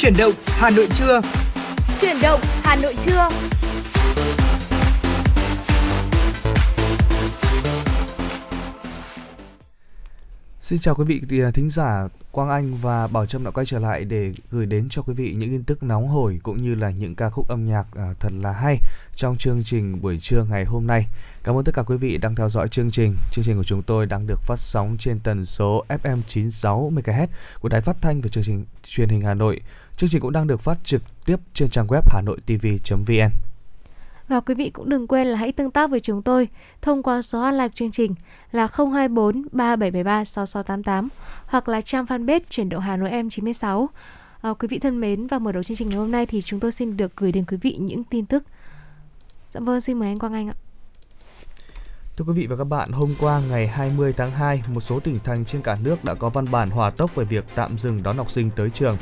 Chuyển động Hà Nội trưa. Chuyển động Hà Nội trưa. Xin chào quý vị à, thính giả, Quang Anh và Bảo Trâm đã quay trở lại để gửi đến cho quý vị những tin tức nóng hổi cũng như là những ca khúc âm nhạc à, thật là hay trong chương trình buổi trưa ngày hôm nay. Cảm ơn tất cả quý vị đang theo dõi chương trình. Chương trình của chúng tôi đang được phát sóng trên tần số FM 96 MHz của Đài Phát thanh và chương trình truyền hình Hà Nội. Chương trình cũng đang được phát trực tiếp trên trang web hanoitv.vn. Và quý vị cũng đừng quên là hãy tương tác với chúng tôi thông qua số hotline chương trình là 024 3773 6688 hoặc là trang fanpage chuyển động Hà Nội M96. À, quý vị thân mến và mở đầu chương trình ngày hôm nay thì chúng tôi xin được gửi đến quý vị những tin tức. Dạ vâng, xin mời anh Quang Anh ạ. Thưa quý vị và các bạn, hôm qua ngày 20 tháng 2, một số tỉnh thành trên cả nước đã có văn bản hòa tốc về việc tạm dừng đón học sinh tới trường.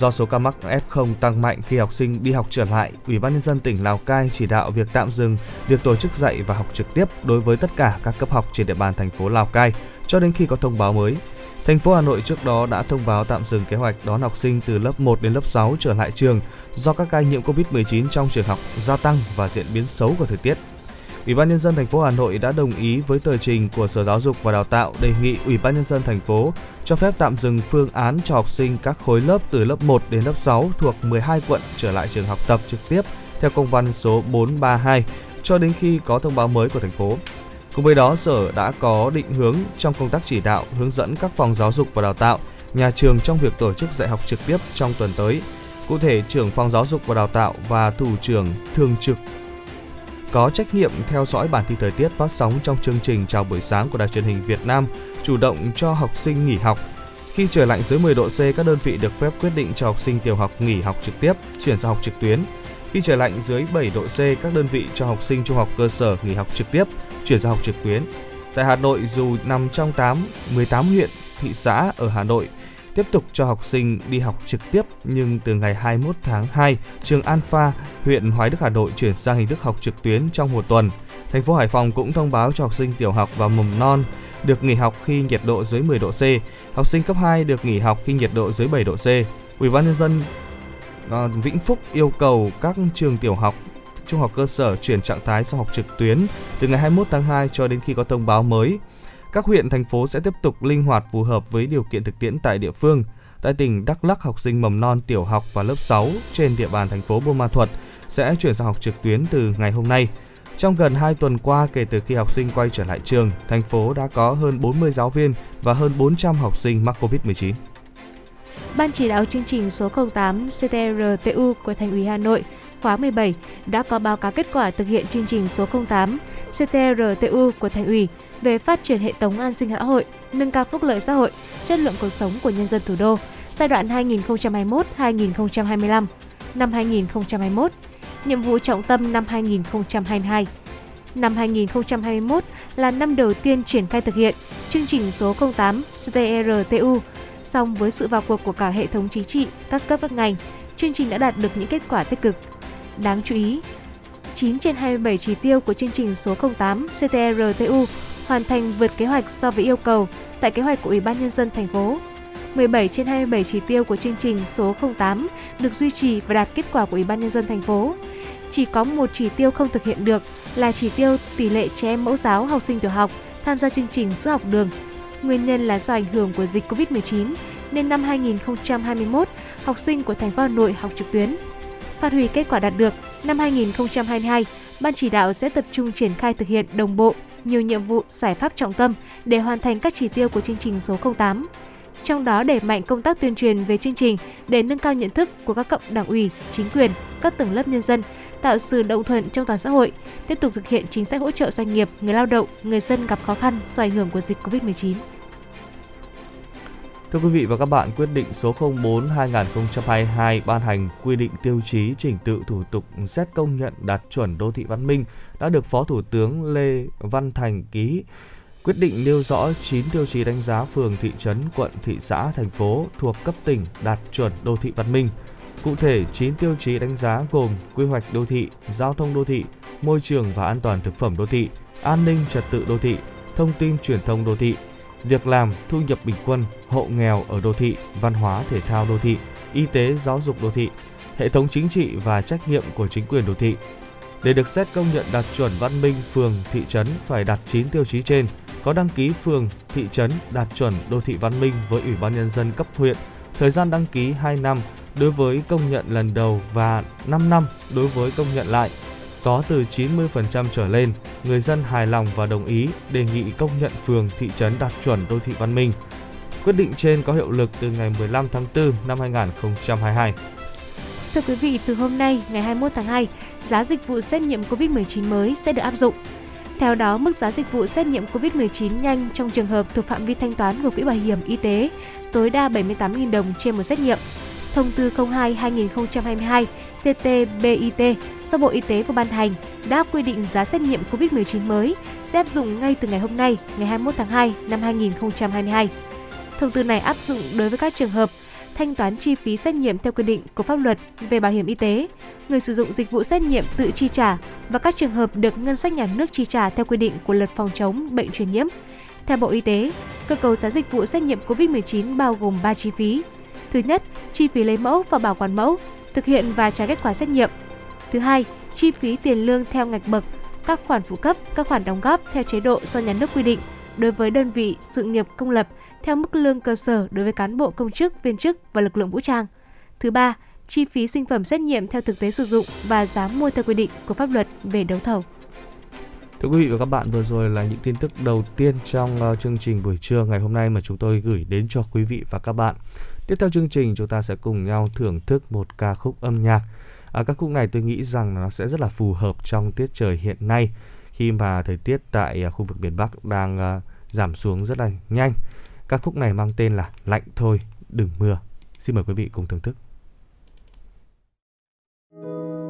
Do số ca mắc F0 tăng mạnh khi học sinh đi học trở lại, Ủy ban nhân dân tỉnh Lào Cai chỉ đạo việc tạm dừng việc tổ chức dạy và học trực tiếp đối với tất cả các cấp học trên địa bàn thành phố Lào Cai cho đến khi có thông báo mới. Thành phố Hà Nội trước đó đã thông báo tạm dừng kế hoạch đón học sinh từ lớp 1 đến lớp 6 trở lại trường do các ca nhiễm Covid-19 trong trường học gia tăng và diễn biến xấu của thời tiết. Ủy ban nhân dân thành phố Hà Nội đã đồng ý với tờ trình của Sở Giáo dục và Đào tạo đề nghị Ủy ban nhân dân thành phố cho phép tạm dừng phương án cho học sinh các khối lớp từ lớp 1 đến lớp 6 thuộc 12 quận trở lại trường học tập trực tiếp theo công văn số 432 cho đến khi có thông báo mới của thành phố. Cùng với đó, Sở đã có định hướng trong công tác chỉ đạo, hướng dẫn các phòng giáo dục và đào tạo, nhà trường trong việc tổ chức dạy học trực tiếp trong tuần tới. Cụ thể, trưởng phòng giáo dục và đào tạo và thủ trưởng thường trực có trách nhiệm theo dõi bản tin thời tiết phát sóng trong chương trình chào buổi sáng của Đài truyền hình Việt Nam, chủ động cho học sinh nghỉ học. Khi trời lạnh dưới 10 độ C, các đơn vị được phép quyết định cho học sinh tiểu học nghỉ học trực tiếp, chuyển sang học trực tuyến. Khi trời lạnh dưới 7 độ C, các đơn vị cho học sinh trung học cơ sở nghỉ học trực tiếp, chuyển sang học trực tuyến. Tại Hà Nội, dù nằm trong 8, 18 huyện, thị xã ở Hà Nội, tiếp tục cho học sinh đi học trực tiếp nhưng từ ngày 21 tháng 2, trường Alpha, huyện Hoài Đức Hà Nội chuyển sang hình thức học trực tuyến trong một tuần. Thành phố Hải Phòng cũng thông báo cho học sinh tiểu học và mầm non được nghỉ học khi nhiệt độ dưới 10 độ C. Học sinh cấp 2 được nghỉ học khi nhiệt độ dưới 7 độ C. Ủy ban nhân dân ờ, Vĩnh Phúc yêu cầu các trường tiểu học trung học cơ sở chuyển trạng thái sang học trực tuyến từ ngày 21 tháng 2 cho đến khi có thông báo mới. Các huyện, thành phố sẽ tiếp tục linh hoạt phù hợp với điều kiện thực tiễn tại địa phương. Tại tỉnh Đắk Lắk, học sinh mầm non tiểu học và lớp 6 trên địa bàn thành phố Buôn Ma Thuột sẽ chuyển sang học trực tuyến từ ngày hôm nay. Trong gần 2 tuần qua kể từ khi học sinh quay trở lại trường, thành phố đã có hơn 40 giáo viên và hơn 400 học sinh mắc Covid-19. Ban chỉ đạo chương trình số 08 CTRTU của Thành ủy Hà Nội khóa 17 đã có báo cáo kết quả thực hiện chương trình số 08 CTRTU của Thành ủy về phát triển hệ thống an sinh xã hội, nâng cao phúc lợi xã hội, chất lượng cuộc sống của nhân dân thủ đô giai đoạn 2021-2025. Năm 2021, nhiệm vụ trọng tâm năm 2022. Năm 2021 là năm đầu tiên triển khai thực hiện chương trình số 08 CTRTU. Song với sự vào cuộc của cả hệ thống chính trị, các cấp các ngành, chương trình đã đạt được những kết quả tích cực. Đáng chú ý, 9 trên 27 chỉ tiêu của chương trình số 08 CTRTU hoàn thành vượt kế hoạch so với yêu cầu tại kế hoạch của Ủy ban nhân dân thành phố. 17 trên 27 chỉ tiêu của chương trình số 08 được duy trì và đạt kết quả của Ủy ban nhân dân thành phố. Chỉ có một chỉ tiêu không thực hiện được là chỉ tiêu tỷ lệ trẻ em mẫu giáo học sinh tiểu học tham gia chương trình sữa học đường. Nguyên nhân là do ảnh hưởng của dịch Covid-19 nên năm 2021, học sinh của thành phố Hà Nội học trực tuyến. Phát huy kết quả đạt được, năm 2022, Ban chỉ đạo sẽ tập trung triển khai thực hiện đồng bộ nhiều nhiệm vụ, giải pháp trọng tâm để hoàn thành các chỉ tiêu của chương trình số 08. Trong đó đẩy mạnh công tác tuyên truyền về chương trình để nâng cao nhận thức của các cộng đảng ủy, chính quyền, các tầng lớp nhân dân, tạo sự đồng thuận trong toàn xã hội, tiếp tục thực hiện chính sách hỗ trợ doanh nghiệp, người lao động, người dân gặp khó khăn do ảnh hưởng của dịch Covid-19. Thưa quý vị và các bạn, quyết định số 04/2022 ban hành quy định tiêu chí chỉnh tự thủ tục xét công nhận đạt chuẩn đô thị văn minh đã được Phó Thủ tướng Lê Văn Thành ký. Quyết định nêu rõ 9 tiêu chí đánh giá phường, thị trấn, quận, thị xã, thành phố thuộc cấp tỉnh đạt chuẩn đô thị văn minh. Cụ thể, 9 tiêu chí đánh giá gồm quy hoạch đô thị, giao thông đô thị, môi trường và an toàn thực phẩm đô thị, an ninh trật tự đô thị, thông tin truyền thông đô thị, việc làm, thu nhập bình quân, hộ nghèo ở đô thị, văn hóa thể thao đô thị, y tế giáo dục đô thị, hệ thống chính trị và trách nhiệm của chính quyền đô thị. Để được xét công nhận đạt chuẩn văn minh phường, thị trấn phải đạt 9 tiêu chí trên, có đăng ký phường, thị trấn đạt chuẩn đô thị văn minh với Ủy ban Nhân dân cấp huyện, thời gian đăng ký 2 năm đối với công nhận lần đầu và 5 năm đối với công nhận lại. Có từ 90% trở lên, người dân hài lòng và đồng ý đề nghị công nhận phường, thị trấn đạt chuẩn đô thị văn minh. Quyết định trên có hiệu lực từ ngày 15 tháng 4 năm 2022. Thưa quý vị, từ hôm nay, ngày 21 tháng 2, giá dịch vụ xét nghiệm COVID-19 mới sẽ được áp dụng. Theo đó, mức giá dịch vụ xét nghiệm COVID-19 nhanh trong trường hợp thuộc phạm vi thanh toán của Quỹ Bảo hiểm Y tế tối đa 78.000 đồng trên một xét nghiệm. Thông tư 02-2022 TT-BIT do Bộ Y tế vừa ban hành đã quy định giá xét nghiệm COVID-19 mới sẽ áp dụng ngay từ ngày hôm nay, ngày 21 tháng 2 năm 2022. Thông tư này áp dụng đối với các trường hợp thanh toán chi phí xét nghiệm theo quy định của pháp luật về bảo hiểm y tế, người sử dụng dịch vụ xét nghiệm tự chi trả và các trường hợp được ngân sách nhà nước chi trả theo quy định của luật phòng chống bệnh truyền nhiễm. Theo Bộ Y tế, cơ cấu giá dịch vụ xét nghiệm COVID-19 bao gồm 3 chi phí. Thứ nhất, chi phí lấy mẫu và bảo quản mẫu, thực hiện và trả kết quả xét nghiệm. Thứ hai, chi phí tiền lương theo ngạch bậc, các khoản phụ cấp, các khoản đóng góp theo chế độ do nhà nước quy định đối với đơn vị sự nghiệp công lập theo mức lương cơ sở đối với cán bộ công chức, viên chức và lực lượng vũ trang. Thứ ba, chi phí sinh phẩm xét nghiệm theo thực tế sử dụng và giá mua theo quy định của pháp luật về đấu thầu. Thưa quý vị và các bạn, vừa rồi là những tin tức đầu tiên trong ờ, chương trình buổi trưa ngày hôm nay mà chúng tôi gửi đến cho quý vị và các bạn. Tiếp theo chương trình chúng ta sẽ cùng nhau thưởng thức một ca khúc âm nhạc. À, các khúc này tôi nghĩ rằng nó sẽ rất là phù hợp trong tiết trời hiện nay khi mà thời tiết tại à, khu vực miền Bắc đang uh, giảm xuống rất là nhanh. các khúc này mang tên là Lạnh thôi, đừng mưa. Xin mời quý vị cùng thưởng thức. Thank you.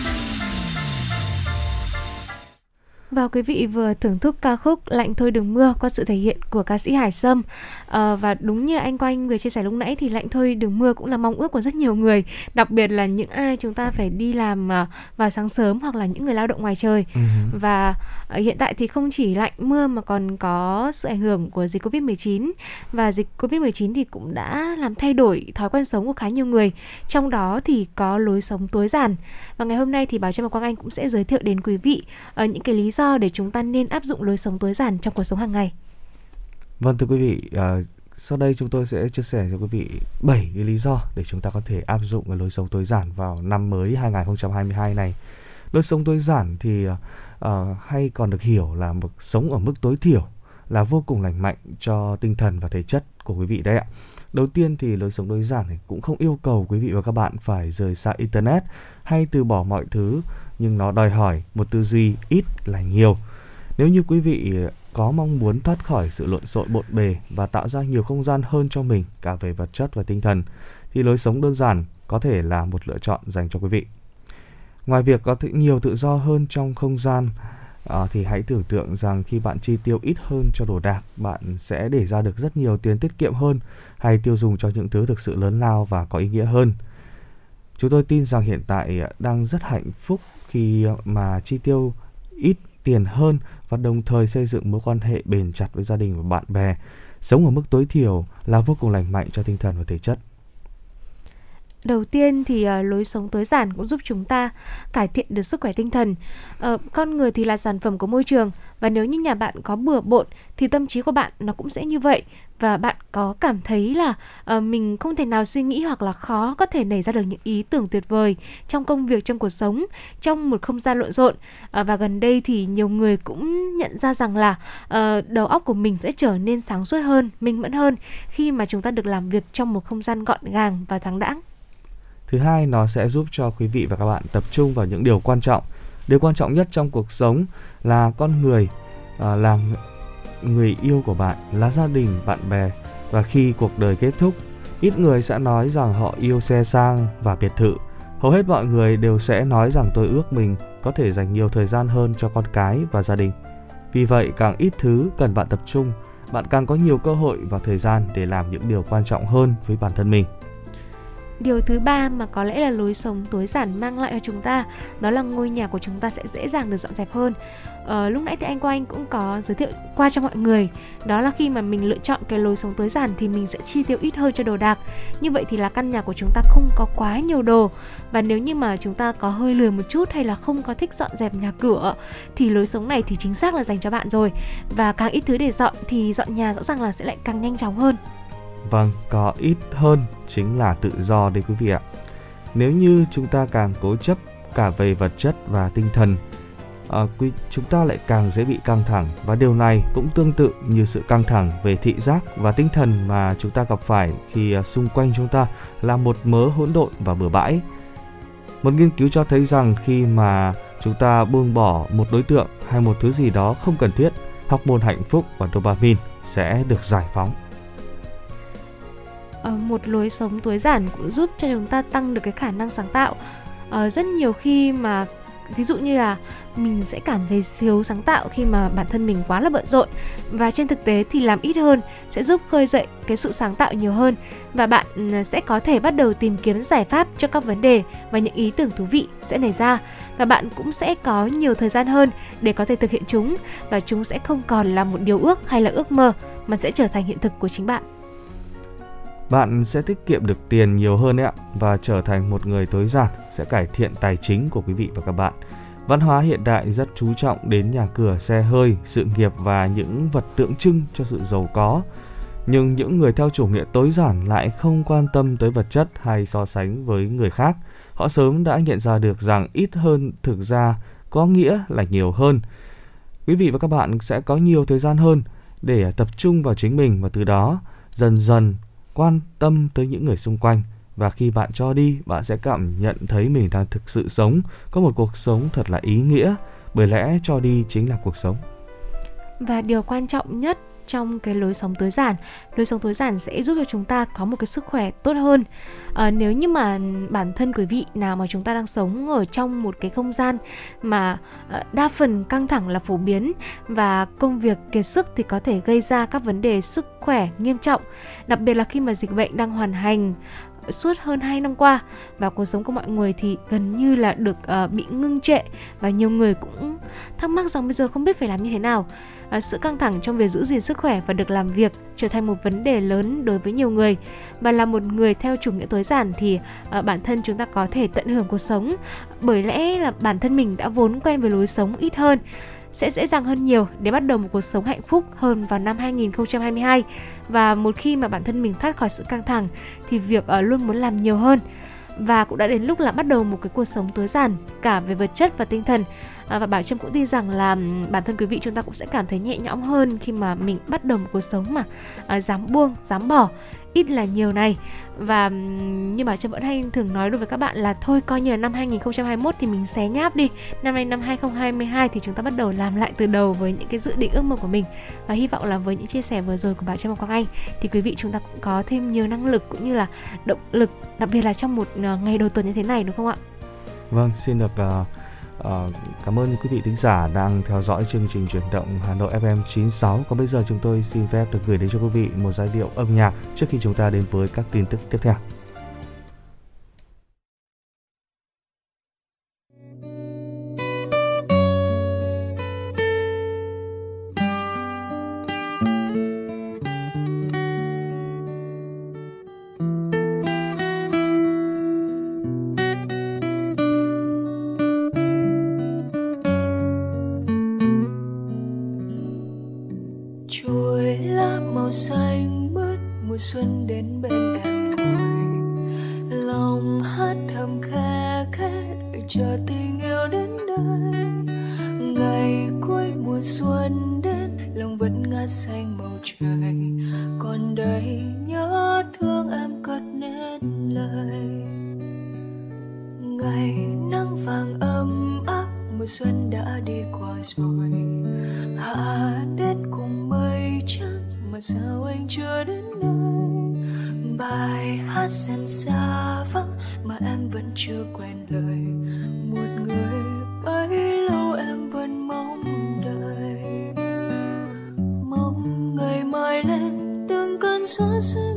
Và quý vị vừa thưởng thức ca khúc Lạnh thôi đừng mưa qua sự thể hiện của ca sĩ Hải Sâm. À, và đúng như anh Quang vừa chia sẻ lúc nãy thì Lạnh thôi đừng mưa cũng là mong ước của rất nhiều người, đặc biệt là những ai chúng ta phải đi làm à, vào sáng sớm hoặc là những người lao động ngoài trời. Ừ. Và à, hiện tại thì không chỉ lạnh mưa mà còn có sự ảnh hưởng của dịch Covid-19 và dịch Covid-19 thì cũng đã làm thay đổi thói quen sống của khá nhiều người. Trong đó thì có lối sống tối giản. Và ngày hôm nay thì Bảo Trâm và Quang Anh cũng sẽ giới thiệu đến quý vị ờ, những cái lý do để chúng ta nên áp dụng lối sống tối giản trong cuộc sống hàng ngày. Vâng thưa quý vị, à, sau đây chúng tôi sẽ chia sẻ cho quý vị 7 cái lý do để chúng ta có thể áp dụng cái lối sống tối giản vào năm mới 2022 này. Lối sống tối giản thì à, hay còn được hiểu là một sống ở mức tối thiểu là vô cùng lành mạnh cho tinh thần và thể chất của quý vị đấy ạ. Đầu tiên thì lối sống tối giản này cũng không yêu cầu quý vị và các bạn phải rời xa internet hay từ bỏ mọi thứ nhưng nó đòi hỏi một tư duy ít là nhiều. Nếu như quý vị có mong muốn thoát khỏi sự lộn xộn bộn bề và tạo ra nhiều không gian hơn cho mình cả về vật chất và tinh thần thì lối sống đơn giản có thể là một lựa chọn dành cho quý vị. Ngoài việc có nhiều tự do hơn trong không gian à, thì hãy tưởng tượng rằng khi bạn chi tiêu ít hơn cho đồ đạc, bạn sẽ để ra được rất nhiều tiền tiết kiệm hơn hay tiêu dùng cho những thứ thực sự lớn lao và có ý nghĩa hơn. Chúng tôi tin rằng hiện tại à, đang rất hạnh phúc khi mà chi tiêu ít tiền hơn và đồng thời xây dựng mối quan hệ bền chặt với gia đình và bạn bè. Sống ở mức tối thiểu là vô cùng lành mạnh cho tinh thần và thể chất. Đầu tiên thì uh, lối sống tối giản cũng giúp chúng ta cải thiện được sức khỏe tinh thần. Uh, con người thì là sản phẩm của môi trường và nếu như nhà bạn có bừa bộn thì tâm trí của bạn nó cũng sẽ như vậy và bạn có cảm thấy là uh, mình không thể nào suy nghĩ hoặc là khó có thể nảy ra được những ý tưởng tuyệt vời trong công việc trong cuộc sống trong một không gian lộn xộn uh, và gần đây thì nhiều người cũng nhận ra rằng là uh, đầu óc của mình sẽ trở nên sáng suốt hơn minh mẫn hơn khi mà chúng ta được làm việc trong một không gian gọn gàng và thoáng đãng Thứ hai, nó sẽ giúp cho quý vị và các bạn tập trung vào những điều quan trọng. Điều quan trọng nhất trong cuộc sống là con người, uh, là người yêu của bạn, là gia đình, bạn bè. Và khi cuộc đời kết thúc, ít người sẽ nói rằng họ yêu xe sang và biệt thự. Hầu hết mọi người đều sẽ nói rằng tôi ước mình có thể dành nhiều thời gian hơn cho con cái và gia đình. Vì vậy, càng ít thứ cần bạn tập trung, bạn càng có nhiều cơ hội và thời gian để làm những điều quan trọng hơn với bản thân mình. Điều thứ ba mà có lẽ là lối sống tối giản mang lại cho chúng ta đó là ngôi nhà của chúng ta sẽ dễ dàng được dọn dẹp hơn. Ờ, lúc nãy thì anh Quang cũng có giới thiệu qua cho mọi người đó là khi mà mình lựa chọn cái lối sống tối giản thì mình sẽ chi tiêu ít hơn cho đồ đạc. Như vậy thì là căn nhà của chúng ta không có quá nhiều đồ và nếu như mà chúng ta có hơi lười một chút hay là không có thích dọn dẹp nhà cửa thì lối sống này thì chính xác là dành cho bạn rồi. Và càng ít thứ để dọn thì dọn nhà rõ ràng là sẽ lại càng nhanh chóng hơn. Vâng, có ít hơn chính là tự do đấy quý vị ạ. Nếu như chúng ta càng cố chấp cả về vật chất và tinh thần, à, quý, chúng ta lại càng dễ bị căng thẳng và điều này cũng tương tự như sự căng thẳng về thị giác và tinh thần mà chúng ta gặp phải khi à, xung quanh chúng ta là một mớ hỗn độn và bừa bãi. Một nghiên cứu cho thấy rằng khi mà chúng ta buông bỏ một đối tượng hay một thứ gì đó không cần thiết, hormone hạnh phúc và dopamine sẽ được giải phóng Ờ, một lối sống tối giản cũng giúp cho chúng ta tăng được cái khả năng sáng tạo. Ờ, rất nhiều khi mà, ví dụ như là mình sẽ cảm thấy thiếu sáng tạo khi mà bản thân mình quá là bận rộn. Và trên thực tế thì làm ít hơn sẽ giúp khơi dậy cái sự sáng tạo nhiều hơn. Và bạn ừ, sẽ có thể bắt đầu tìm kiếm giải pháp cho các vấn đề và những ý tưởng thú vị sẽ nảy ra. Và bạn cũng sẽ có nhiều thời gian hơn để có thể thực hiện chúng. Và chúng sẽ không còn là một điều ước hay là ước mơ, mà sẽ trở thành hiện thực của chính bạn bạn sẽ tiết kiệm được tiền nhiều hơn đấy ạ và trở thành một người tối giản sẽ cải thiện tài chính của quý vị và các bạn. Văn hóa hiện đại rất chú trọng đến nhà cửa, xe hơi, sự nghiệp và những vật tượng trưng cho sự giàu có. Nhưng những người theo chủ nghĩa tối giản lại không quan tâm tới vật chất hay so sánh với người khác. Họ sớm đã nhận ra được rằng ít hơn thực ra có nghĩa là nhiều hơn. Quý vị và các bạn sẽ có nhiều thời gian hơn để tập trung vào chính mình và từ đó dần dần quan tâm tới những người xung quanh. Và khi bạn cho đi, bạn sẽ cảm nhận thấy mình đang thực sự sống, có một cuộc sống thật là ý nghĩa. Bởi lẽ cho đi chính là cuộc sống. Và điều quan trọng nhất trong cái lối sống tối giản. Lối sống tối giản sẽ giúp cho chúng ta có một cái sức khỏe tốt hơn. À, nếu như mà bản thân quý vị nào mà chúng ta đang sống ở trong một cái không gian mà ờ, đa phần căng thẳng là phổ biến và công việc kiệt sức thì có thể gây ra các vấn đề sức khỏe nghiêm trọng. Đặc biệt là khi mà dịch bệnh đang hoàn hành suốt hơn 2 năm qua và cuộc sống của mọi người thì gần như là được uh, bị ngưng trệ và nhiều người cũng thắc mắc rằng bây giờ không biết phải làm như thế nào sự căng thẳng trong việc giữ gìn sức khỏe và được làm việc trở thành một vấn đề lớn đối với nhiều người. Và là một người theo chủ nghĩa tối giản thì ờ, bản thân chúng ta có thể tận hưởng cuộc sống, bởi lẽ là bản thân mình đã vốn quen với lối sống ít hơn, sẽ dễ dàng hơn nhiều để bắt đầu một cuộc sống hạnh phúc hơn vào năm 2022 và một khi mà bản thân mình thoát khỏi sự căng thẳng thì việc ở luôn muốn làm nhiều hơn. Và cũng đã đến lúc là bắt đầu một cái cuộc sống tối giản cả về vật chất và tinh thần à, và bảo trâm cũng tin rằng là bản thân quý vị chúng ta cũng sẽ cảm thấy nhẹ nhõm hơn khi mà mình bắt đầu một cuộc sống mà à, dám buông dám bỏ ít là nhiều này. Và như bảo trâm vẫn hay thường nói đối với các bạn là thôi coi như là năm 2021 thì mình xé nháp đi năm nay năm 2022 thì chúng ta bắt đầu làm lại từ đầu với những cái dự định ước mơ của mình. Và hy vọng là với những chia sẻ vừa rồi của bảo trâm và quang anh thì quý vị chúng ta cũng có thêm nhiều năng lực cũng như là động lực đặc biệt là trong một ờ, ngày đầu tuần như thế này đúng không ạ? Vâng xin được uh Uh, cảm ơn quý vị thính giả đang theo dõi chương trình chuyển động Hà Nội FM 96. Còn bây giờ chúng tôi xin phép được gửi đến cho quý vị một giai điệu âm nhạc trước khi chúng ta đến với các tin tức tiếp theo. chuối lá màu xanh bước mùa xuân đến bên em ngồi lòng hát thầm khe khẽ chờ tình yêu đến đây ngày cuối mùa xuân đến, lòng vẫn ngát xanh màu trời. Còn đây nhớ thương em cất nên lời. Ngày nắng vàng ấm áp, mùa xuân đã đi qua rồi. sao anh chưa đến nơi? Bài hát sen xa vắng mà em vẫn chưa quen lời. Một người bấy lâu em vẫn mong đợi. Mong ngày mai lên từng cơn gió rơi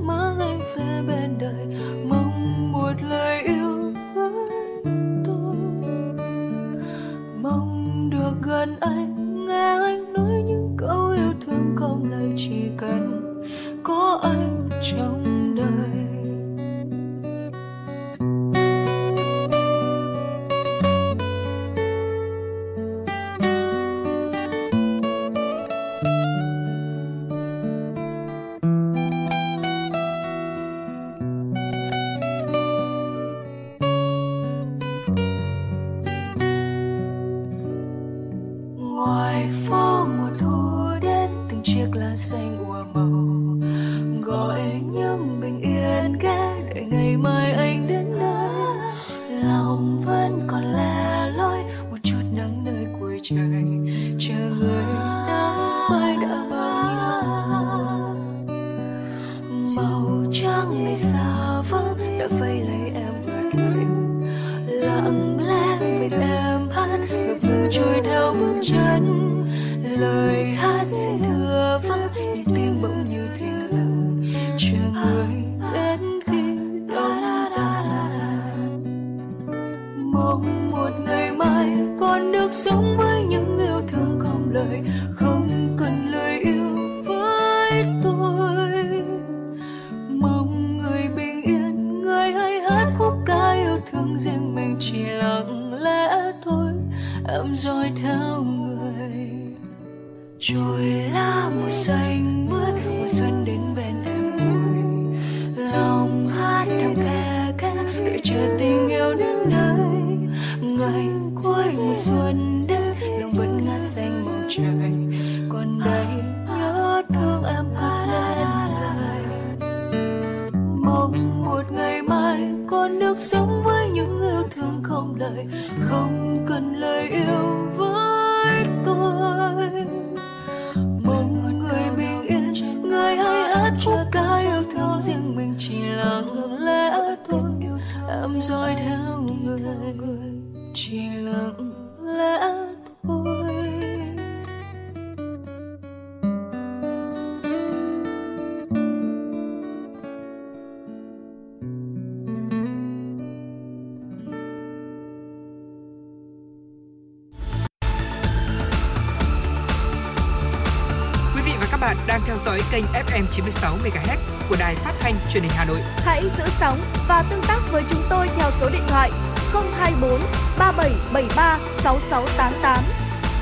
96 MHz của đài phát thanh truyền hình Hà Nội. Hãy giữ sóng và tương tác với chúng tôi theo số điện thoại 024 3773 6688.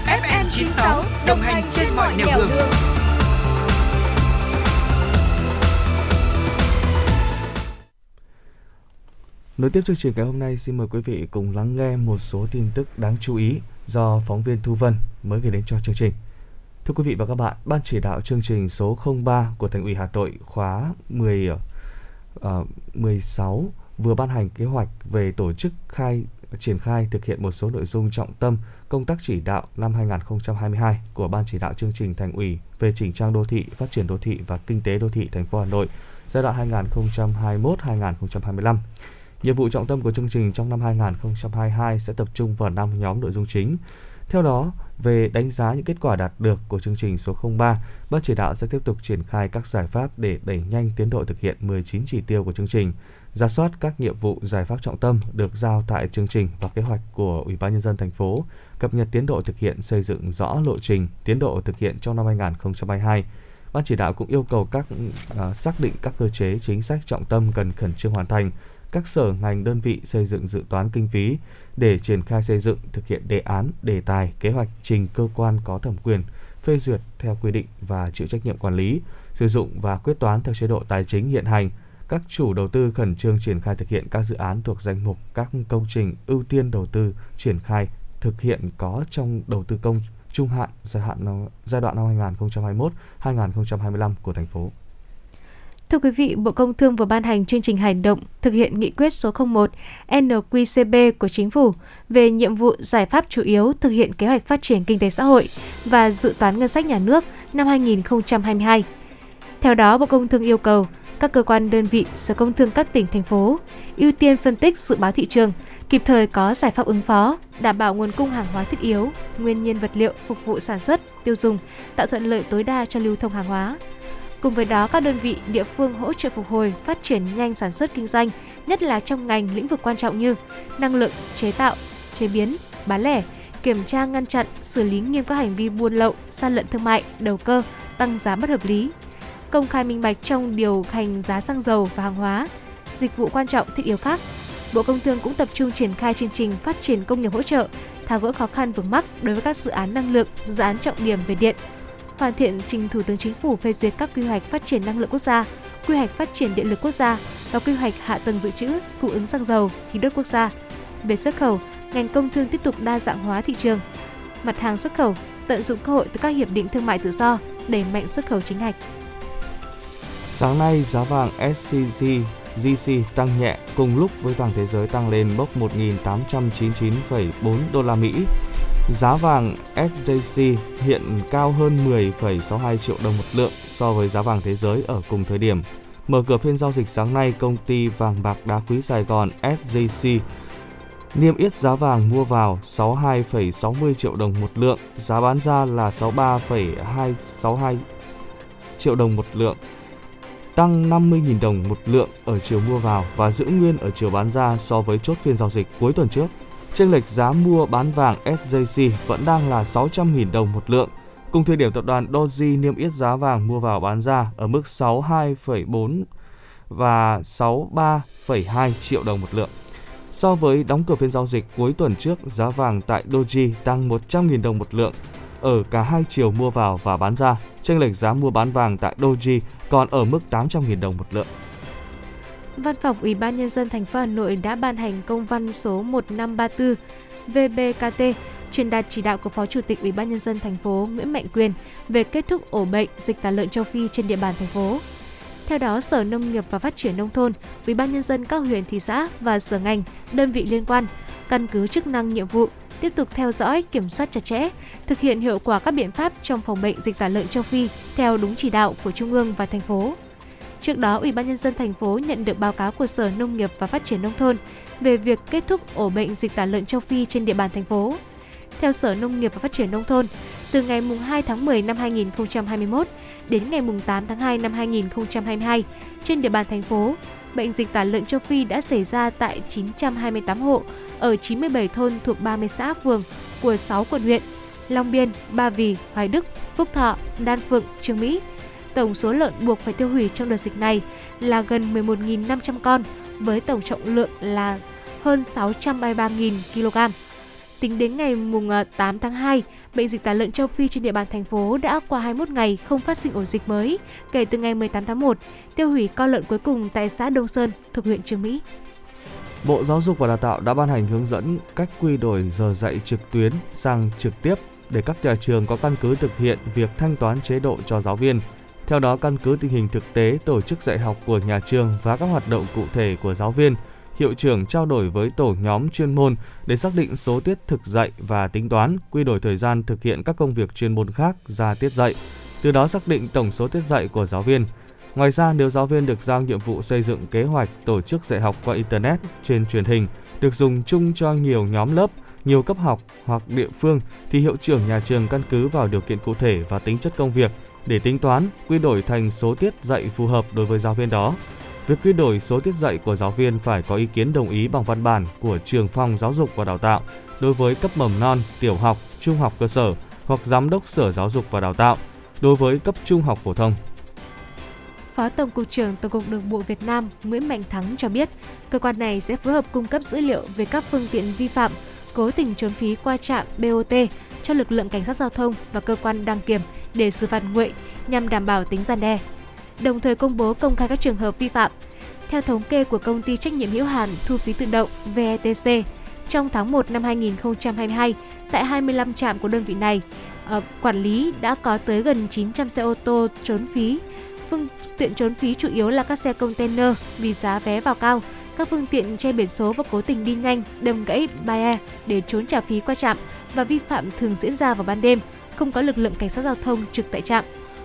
FM 96 đồng hành trên mọi nẻo đường. Nối tiếp chương trình ngày hôm nay, xin mời quý vị cùng lắng nghe một số tin tức đáng chú ý do phóng viên Thu Vân mới gửi đến cho chương trình. Thưa quý vị và các bạn, Ban chỉ đạo chương trình số 03 của Thành ủy Hà Nội khóa 10 uh, 16 vừa ban hành kế hoạch về tổ chức khai triển khai thực hiện một số nội dung trọng tâm công tác chỉ đạo năm 2022 của Ban chỉ đạo chương trình Thành ủy về chỉnh trang đô thị, phát triển đô thị và kinh tế đô thị thành phố Hà Nội giai đoạn 2021-2025. Nhiệm vụ trọng tâm của chương trình trong năm 2022 sẽ tập trung vào 5 nhóm nội dung chính. Theo đó, về đánh giá những kết quả đạt được của chương trình số 03, Ban chỉ đạo sẽ tiếp tục triển khai các giải pháp để đẩy nhanh tiến độ thực hiện 19 chỉ tiêu của chương trình, ra soát các nhiệm vụ giải pháp trọng tâm được giao tại chương trình và kế hoạch của Ủy ban nhân dân thành phố, cập nhật tiến độ thực hiện xây dựng rõ lộ trình, tiến độ thực hiện trong năm 2022. Ban chỉ đạo cũng yêu cầu các à, xác định các cơ chế chính sách trọng tâm cần khẩn trương hoàn thành, các sở ngành đơn vị xây dựng dự toán kinh phí để triển khai xây dựng thực hiện đề án, đề tài, kế hoạch trình cơ quan có thẩm quyền phê duyệt theo quy định và chịu trách nhiệm quản lý, sử dụng và quyết toán theo chế độ tài chính hiện hành. Các chủ đầu tư khẩn trương triển khai thực hiện các dự án thuộc danh mục các công trình ưu tiên đầu tư triển khai thực hiện có trong đầu tư công trung hạn giai hạn giai đoạn năm 2021-2025 của thành phố. Thưa quý vị, Bộ Công Thương vừa ban hành chương trình hành động thực hiện nghị quyết số 01 NQCB của Chính phủ về nhiệm vụ giải pháp chủ yếu thực hiện kế hoạch phát triển kinh tế xã hội và dự toán ngân sách nhà nước năm 2022. Theo đó, Bộ Công Thương yêu cầu các cơ quan đơn vị Sở Công Thương các tỉnh, thành phố ưu tiên phân tích dự báo thị trường, kịp thời có giải pháp ứng phó, đảm bảo nguồn cung hàng hóa thiết yếu, nguyên nhiên vật liệu phục vụ sản xuất, tiêu dùng, tạo thuận lợi tối đa cho lưu thông hàng hóa. Cùng với đó, các đơn vị địa phương hỗ trợ phục hồi, phát triển nhanh sản xuất kinh doanh, nhất là trong ngành lĩnh vực quan trọng như năng lượng, chế tạo, chế biến, bán lẻ, kiểm tra ngăn chặn, xử lý nghiêm các hành vi buôn lậu, gian lận thương mại, đầu cơ, tăng giá bất hợp lý, công khai minh bạch trong điều hành giá xăng dầu và hàng hóa, dịch vụ quan trọng thiết yếu khác. Bộ Công Thương cũng tập trung triển khai chương trình phát triển công nghiệp hỗ trợ, tháo gỡ khó khăn vướng mắc đối với các dự án năng lượng, dự án trọng điểm về điện, hoàn thiện trình Thủ tướng Chính phủ phê duyệt các quy hoạch phát triển năng lượng quốc gia, quy hoạch phát triển điện lực quốc gia và quy hoạch hạ tầng dự trữ, cung ứng xăng dầu, khí đốt quốc gia. Về xuất khẩu, ngành công thương tiếp tục đa dạng hóa thị trường, mặt hàng xuất khẩu, tận dụng cơ hội từ các hiệp định thương mại tự do, đẩy mạnh xuất khẩu chính ngạch. Sáng nay, giá vàng SCG GC tăng nhẹ cùng lúc với vàng thế giới tăng lên mốc 1.899,4 đô la Mỹ. Giá vàng SJC hiện cao hơn 10,62 triệu đồng một lượng so với giá vàng thế giới ở cùng thời điểm. Mở cửa phiên giao dịch sáng nay, công ty vàng bạc đá quý Sài Gòn SJC niêm yết giá vàng mua vào 62,60 triệu đồng một lượng, giá bán ra là 63,262 triệu đồng một lượng. tăng 50.000 đồng một lượng ở chiều mua vào và giữ nguyên ở chiều bán ra so với chốt phiên giao dịch cuối tuần trước. Chênh lệch giá mua bán vàng SJC vẫn đang là 600.000 đồng một lượng. Cùng thời điểm tập đoàn Doji niêm yết giá vàng mua vào bán ra ở mức 62,4 và 63,2 triệu đồng một lượng. So với đóng cửa phiên giao dịch cuối tuần trước, giá vàng tại Doji tăng 100.000 đồng một lượng ở cả hai chiều mua vào và bán ra. Chênh lệch giá mua bán vàng tại Doji còn ở mức 800.000 đồng một lượng. Văn phòng Ủy ban nhân dân thành phố Hà Nội đã ban hành công văn số 1534 VBKT truyền đạt chỉ đạo của Phó Chủ tịch Ủy ban nhân dân thành phố Nguyễn Mạnh Quyền về kết thúc ổ bệnh dịch tả lợn châu Phi trên địa bàn thành phố. Theo đó, Sở Nông nghiệp và Phát triển nông thôn, Ủy ban nhân dân các huyện thị xã và sở ngành, đơn vị liên quan căn cứ chức năng nhiệm vụ tiếp tục theo dõi, kiểm soát chặt chẽ, thực hiện hiệu quả các biện pháp trong phòng bệnh dịch tả lợn châu Phi theo đúng chỉ đạo của Trung ương và thành phố. Trước đó, Ủy ban nhân dân thành phố nhận được báo cáo của Sở Nông nghiệp và Phát triển nông thôn về việc kết thúc ổ bệnh dịch tả lợn châu Phi trên địa bàn thành phố. Theo Sở Nông nghiệp và Phát triển nông thôn, từ ngày 2 tháng 10 năm 2021 đến ngày 8 tháng 2 năm 2022, trên địa bàn thành phố, bệnh dịch tả lợn châu Phi đã xảy ra tại 928 hộ ở 97 thôn thuộc 30 xã phường của 6 quận huyện Long Biên, Ba Vì, Hoài Đức, Phúc Thọ, Đan Phượng, Trương Mỹ. Tổng số lợn buộc phải tiêu hủy trong đợt dịch này là gần 11.500 con với tổng trọng lượng là hơn 633.000 kg. Tính đến ngày 8 ờ, tháng 2, bệnh dịch tả lợn châu Phi trên địa bàn thành phố đã qua 21 ngày không phát sinh ổ dịch mới kể từ ngày 18 tháng 1, tiêu hủy con lợn cuối cùng tại xã Đông Sơn, thuộc huyện Trường Mỹ. Bộ Giáo dục và Đào tạo đã ban hành hướng dẫn cách quy đổi giờ dạy trực tuyến sang trực tiếp để các nhà trường có căn cứ thực hiện việc thanh toán chế độ cho giáo viên. Theo đó, căn cứ tình hình thực tế tổ chức dạy học của nhà trường và các hoạt động cụ thể của giáo viên, hiệu trưởng trao đổi với tổ nhóm chuyên môn để xác định số tiết thực dạy và tính toán, quy đổi thời gian thực hiện các công việc chuyên môn khác ra tiết dạy. Từ đó xác định tổng số tiết dạy của giáo viên. Ngoài ra, nếu giáo viên được giao nhiệm vụ xây dựng kế hoạch tổ chức dạy học qua Internet trên truyền hình, được dùng chung cho nhiều nhóm lớp, nhiều cấp học hoặc địa phương, thì hiệu trưởng nhà trường căn cứ vào điều kiện cụ thể và tính chất công việc để tính toán, quy đổi thành số tiết dạy phù hợp đối với giáo viên đó. Việc quy đổi số tiết dạy của giáo viên phải có ý kiến đồng ý bằng văn bản của trường phòng giáo dục và đào tạo đối với cấp mầm non, tiểu học, trung học cơ sở hoặc giám đốc sở giáo dục và đào tạo đối với cấp trung học phổ thông. Phó Tổng cục trưởng Tổng cục Đường bộ Việt Nam Nguyễn Mạnh Thắng cho biết, cơ quan này sẽ phối hợp cung cấp dữ liệu về các phương tiện vi phạm, cố tình trốn phí qua trạm BOT cho lực lượng cảnh sát giao thông và cơ quan đăng kiểm để xử phạt nguội nhằm đảm bảo tính gian đe. Đồng thời công bố công khai các trường hợp vi phạm. Theo thống kê của công ty trách nhiệm hữu hạn thu phí tự động VETC, trong tháng 1 năm 2022, tại 25 trạm của đơn vị này, ờ, quản lý đã có tới gần 900 xe ô tô trốn phí. Phương tiện trốn phí chủ yếu là các xe container vì giá vé vào cao, các phương tiện che biển số và cố tình đi nhanh, đâm gãy barrier để trốn trả phí qua trạm và vi phạm thường diễn ra vào ban đêm, không có lực lượng cảnh sát giao thông trực tại trạm.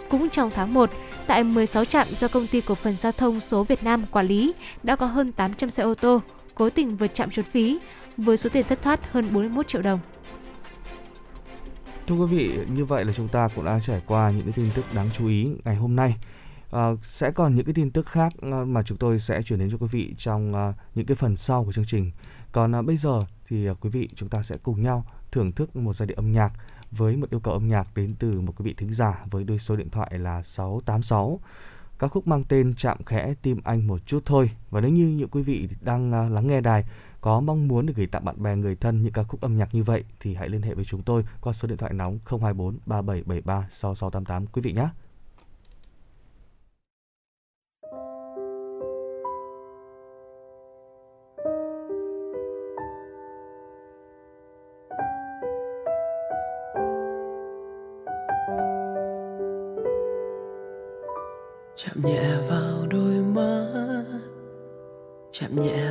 Cũng trong tháng 1, tại 16 trạm do công ty cổ phần giao thông số Việt Nam quản lý đã có hơn 800 xe ô tô cố tình vượt trạm trốn phí với số tiền thất thoát hơn 41 triệu đồng. Thưa quý vị, như vậy là chúng ta cũng đã trải qua những cái tin tức đáng chú ý ngày hôm nay. À, sẽ còn những cái tin tức khác à, mà chúng tôi sẽ chuyển đến cho quý vị trong uh, những cái phần sau của chương trình. Còn uh, bây giờ thì uh, quý vị chúng ta sẽ cùng nhau thưởng thức một giai điệu âm nhạc với một yêu cầu âm nhạc đến từ một quý vị thính giả với đôi số điện thoại là 686. Các khúc mang tên Chạm khẽ tim anh một chút thôi. Và nếu như những quý vị đang à, lắng nghe đài có mong muốn được gửi tặng bạn bè, người thân những ca khúc âm nhạc như vậy thì hãy liên hệ với chúng tôi qua số điện thoại nóng 024 3773 6688 quý vị nhé. Chạm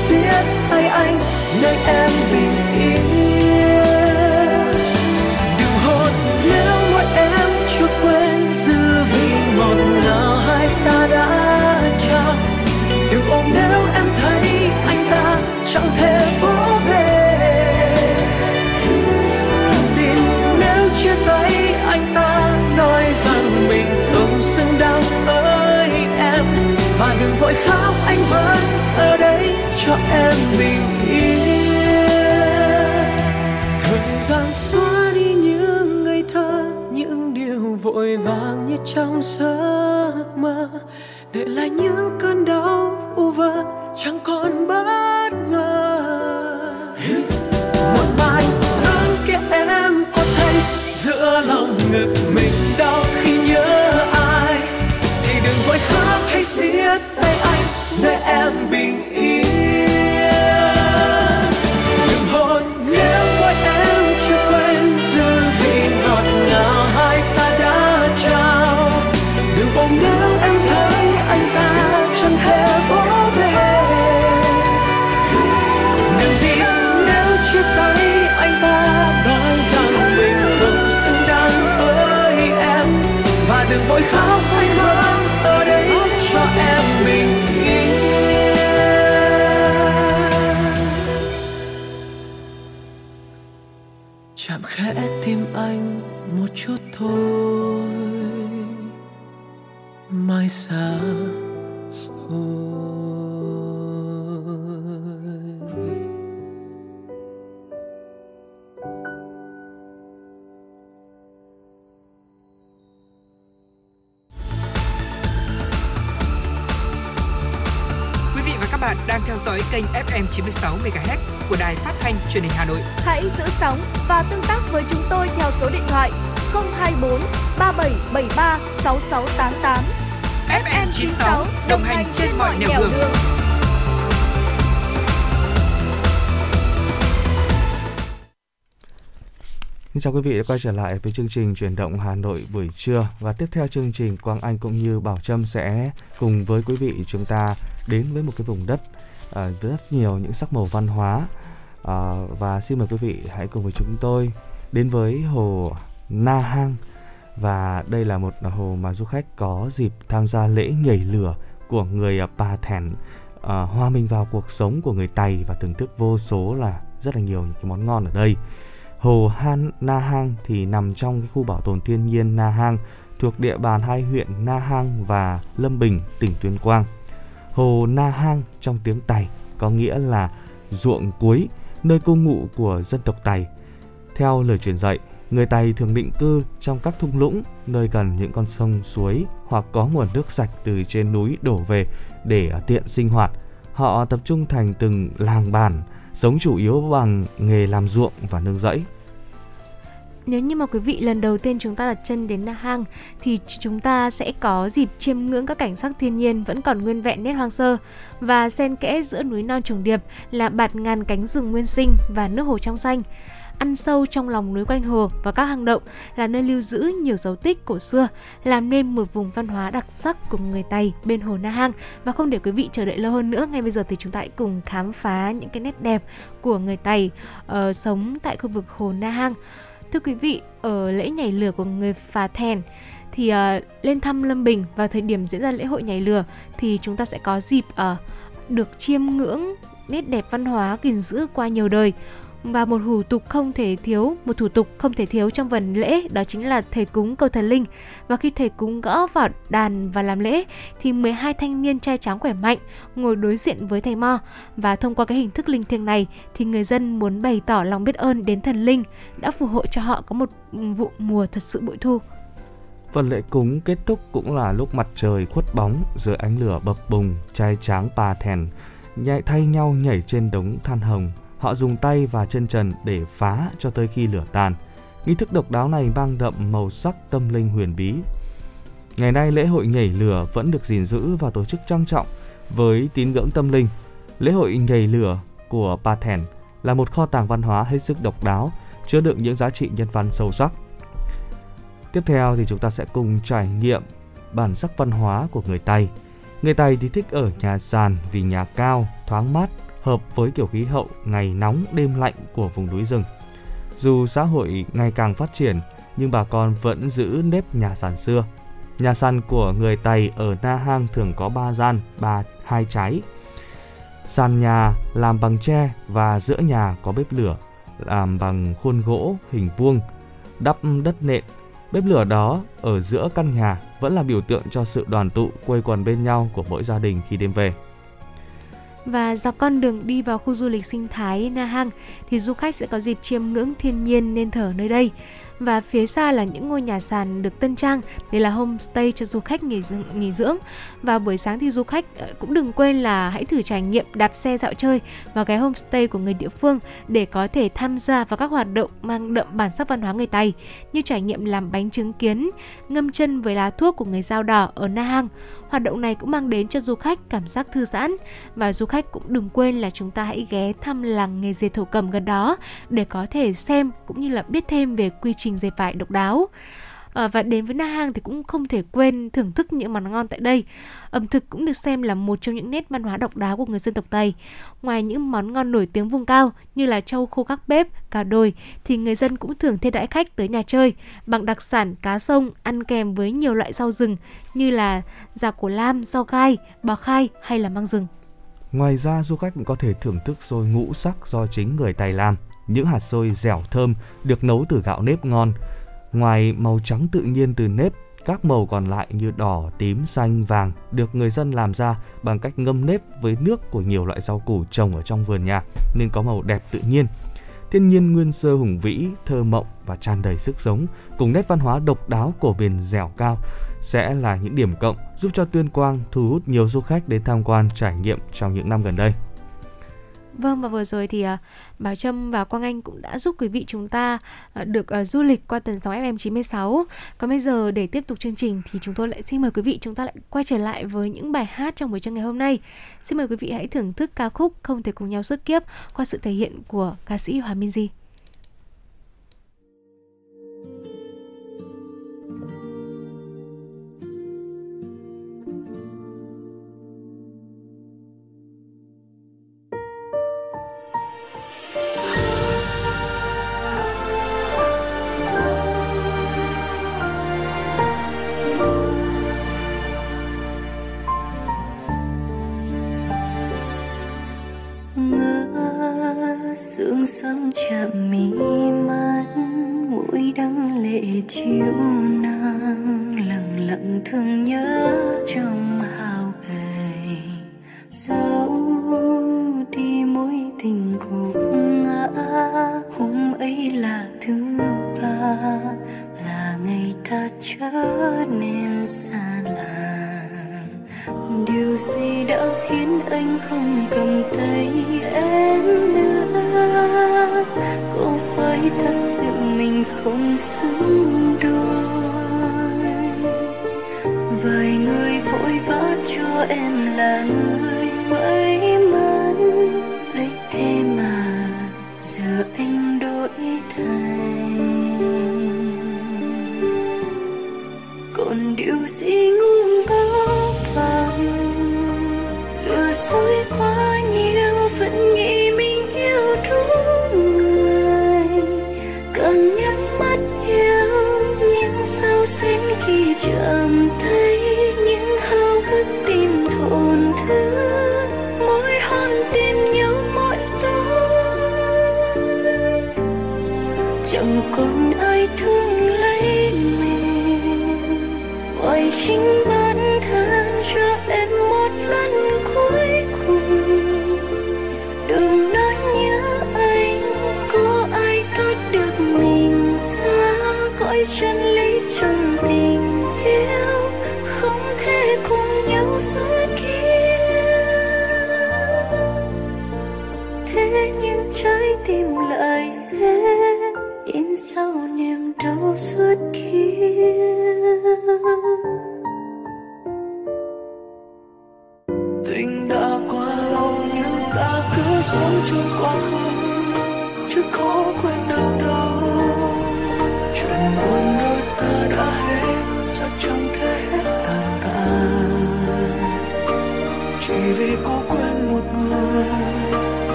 xiết tay anh nơi em bình cho em bình yên. Thời gian xóa đi những ngày thơ, những điều vội vàng như trong giấc mơ. Để lại những cơn đau, u vơ, chẳng còn bất ngờ. Một mai sáng kia em có thấy, giữa lòng ngực mình đau khi nhớ ai. Thì đừng vội khóc hay xiết tay anh, để em bình 96 MHz của đài phát thanh truyền hình Hà Nội. Hãy giữ sóng và tương tác với chúng tôi theo số điện thoại 024 3773 6688. FM 96 đồng hành trên mọi nẻo đường. đường. Xin chào quý vị đã quay trở lại với chương trình chuyển động Hà Nội buổi trưa và tiếp theo chương trình Quang Anh cũng như Bảo Trâm sẽ cùng với quý vị chúng ta đến với một cái vùng đất với rất nhiều những sắc màu văn hóa à, và xin mời quý vị hãy cùng với chúng tôi đến với hồ Na Hang và đây là một hồ mà du khách có dịp tham gia lễ nhảy lửa của người à, Pa Thèn à, hòa mình vào cuộc sống của người Tày và thưởng thức vô số là rất là nhiều những cái món ngon ở đây. Hồ Han Na Hang thì nằm trong cái khu bảo tồn thiên nhiên Na Hang thuộc địa bàn hai huyện Na Hang và Lâm Bình, tỉnh Tuyên Quang. Hồ Na Hang trong tiếng Tài có nghĩa là ruộng cuối, nơi cư ngụ của dân tộc Tài. Theo lời truyền dạy, người Tài thường định cư trong các thung lũng, nơi gần những con sông suối hoặc có nguồn nước sạch từ trên núi đổ về để tiện sinh hoạt. Họ tập trung thành từng làng bản, sống chủ yếu bằng nghề làm ruộng và nương rẫy. Nếu như mà quý vị lần đầu tiên chúng ta đặt chân đến Na Hang thì chúng ta sẽ có dịp chiêm ngưỡng các cảnh sắc thiên nhiên vẫn còn nguyên vẹn nét hoang sơ và xen kẽ giữa núi non trùng điệp là bạt ngàn cánh rừng nguyên sinh và nước hồ trong xanh ăn sâu trong lòng núi quanh hồ và các hang động là nơi lưu giữ nhiều dấu tích cổ xưa, làm nên một vùng văn hóa đặc sắc của người Tây bên hồ Na Hang. Và không để quý vị chờ đợi lâu hơn nữa, ngay bây giờ thì chúng ta hãy cùng khám phá những cái nét đẹp của người Tây uh, ờ, sống tại khu vực hồ Na Hang. Thưa quý vị, ở lễ nhảy lửa của người Phà Thèn thì uh, lên thăm Lâm Bình vào thời điểm diễn ra lễ hội nhảy lửa thì chúng ta sẽ có dịp uh, được chiêm ngưỡng nét đẹp văn hóa gìn giữ qua nhiều đời và một thủ tục không thể thiếu một thủ tục không thể thiếu trong phần lễ đó chính là thầy cúng cầu thần linh. Và khi thầy cúng gõ vào đàn và làm lễ thì 12 thanh niên trai tráng khỏe mạnh ngồi đối diện với thầy mo. Và thông qua cái hình thức linh thiêng này thì người dân muốn bày tỏ lòng biết ơn đến thần linh đã phù hộ cho họ có một vụ mùa thật sự bội thu. Phần lễ cúng kết thúc cũng là lúc mặt trời khuất bóng dưới ánh lửa bập bùng, trai tráng pa thèn, nhạy thay nhau nhảy trên đống than hồng. Họ dùng tay và chân trần để phá cho tới khi lửa tàn. Nghi thức độc đáo này mang đậm màu sắc tâm linh huyền bí. Ngày nay lễ hội nhảy lửa vẫn được gìn giữ và tổ chức trang trọng với tín ngưỡng tâm linh. Lễ hội nhảy lửa của Pa Thèn là một kho tàng văn hóa hết sức độc đáo, chứa đựng những giá trị nhân văn sâu sắc. Tiếp theo thì chúng ta sẽ cùng trải nghiệm bản sắc văn hóa của người Tây. Người Tây thì thích ở nhà sàn vì nhà cao, thoáng mát, hợp với kiểu khí hậu ngày nóng đêm lạnh của vùng núi rừng. Dù xã hội ngày càng phát triển, nhưng bà con vẫn giữ nếp nhà sàn xưa. Nhà sàn của người Tày ở Na Hang thường có ba gian, ba hai trái. Sàn nhà làm bằng tre và giữa nhà có bếp lửa làm bằng khuôn gỗ hình vuông, đắp đất nện. Bếp lửa đó ở giữa căn nhà vẫn là biểu tượng cho sự đoàn tụ quây quần bên nhau của mỗi gia đình khi đêm về. Và dọc con đường đi vào khu du lịch sinh thái Na Hang thì du khách sẽ có dịp chiêm ngưỡng thiên nhiên nên thở nơi đây và phía xa là những ngôi nhà sàn được tân trang để là homestay cho du khách nghỉ dưỡng, nghỉ dưỡng. Và buổi sáng thì du khách ờ, cũng đừng quên là hãy thử trải nghiệm đạp xe dạo chơi vào cái homestay của người địa phương để có thể tham gia vào các hoạt động mang đậm bản sắc văn hóa người Tây như trải nghiệm làm bánh trứng kiến, ngâm chân với lá thuốc của người dao đỏ ở Na Hang. Hoạt động này cũng mang đến cho du khách cảm giác thư giãn và du khách cũng đừng quên là chúng ta hãy ghé thăm làng nghề dệt thổ cẩm gần đó để có thể xem cũng như là biết thêm về quy trình trình dệt vải độc đáo. À, và đến với Na Hang thì cũng không thể quên thưởng thức những món ngon tại đây. Ẩm thực cũng được xem là một trong những nét văn hóa độc đáo của người dân tộc Tây. Ngoài những món ngon nổi tiếng vùng cao như là trâu khô các bếp, cà đồi thì người dân cũng thường thiết đãi khách tới nhà chơi bằng đặc sản cá sông ăn kèm với nhiều loại rau rừng như là già cổ lam, rau gai, bò khai hay là măng rừng. Ngoài ra du khách cũng có thể thưởng thức xôi ngũ sắc do chính người Tây làm những hạt xôi dẻo thơm được nấu từ gạo nếp ngon. Ngoài màu trắng tự nhiên từ nếp, các màu còn lại như đỏ, tím, xanh, vàng được người dân làm ra bằng cách ngâm nếp với nước của nhiều loại rau củ trồng ở trong vườn nhà nên có màu đẹp tự nhiên. Thiên nhiên nguyên sơ hùng vĩ, thơ mộng và tràn đầy sức sống cùng nét văn hóa độc đáo của miền dẻo cao sẽ là những điểm cộng giúp cho Tuyên Quang thu hút nhiều du khách đến tham quan trải nghiệm trong những năm gần đây. Vâng và vừa rồi thì uh, Bảo Trâm và Quang Anh cũng đã giúp quý vị chúng ta uh, được uh, du lịch qua tần sóng FM 96. Còn bây giờ để tiếp tục chương trình thì chúng tôi lại xin mời quý vị chúng ta lại quay trở lại với những bài hát trong buổi trưa ngày hôm nay. Xin mời quý vị hãy thưởng thức ca khúc Không thể cùng nhau xuất kiếp qua sự thể hiện của ca sĩ Hòa Minzy.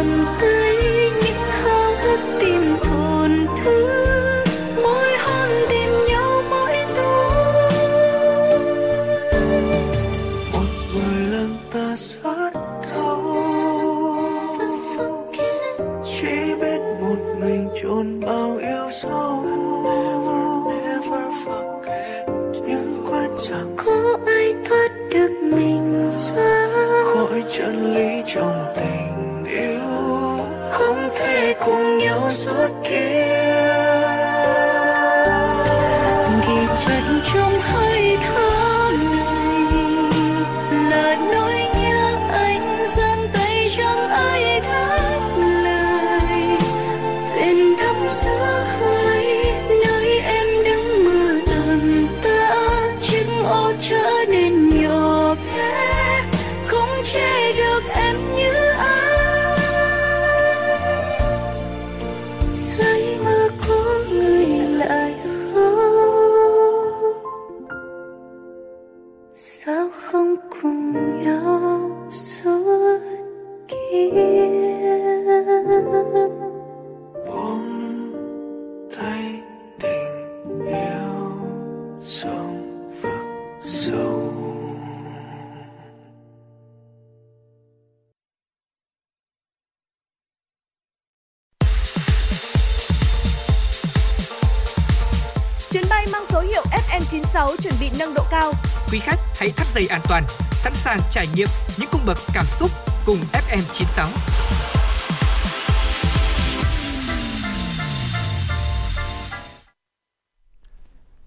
Tante toàn, sẵn sàng trải nghiệm những cung bậc cảm xúc cùng FM 96.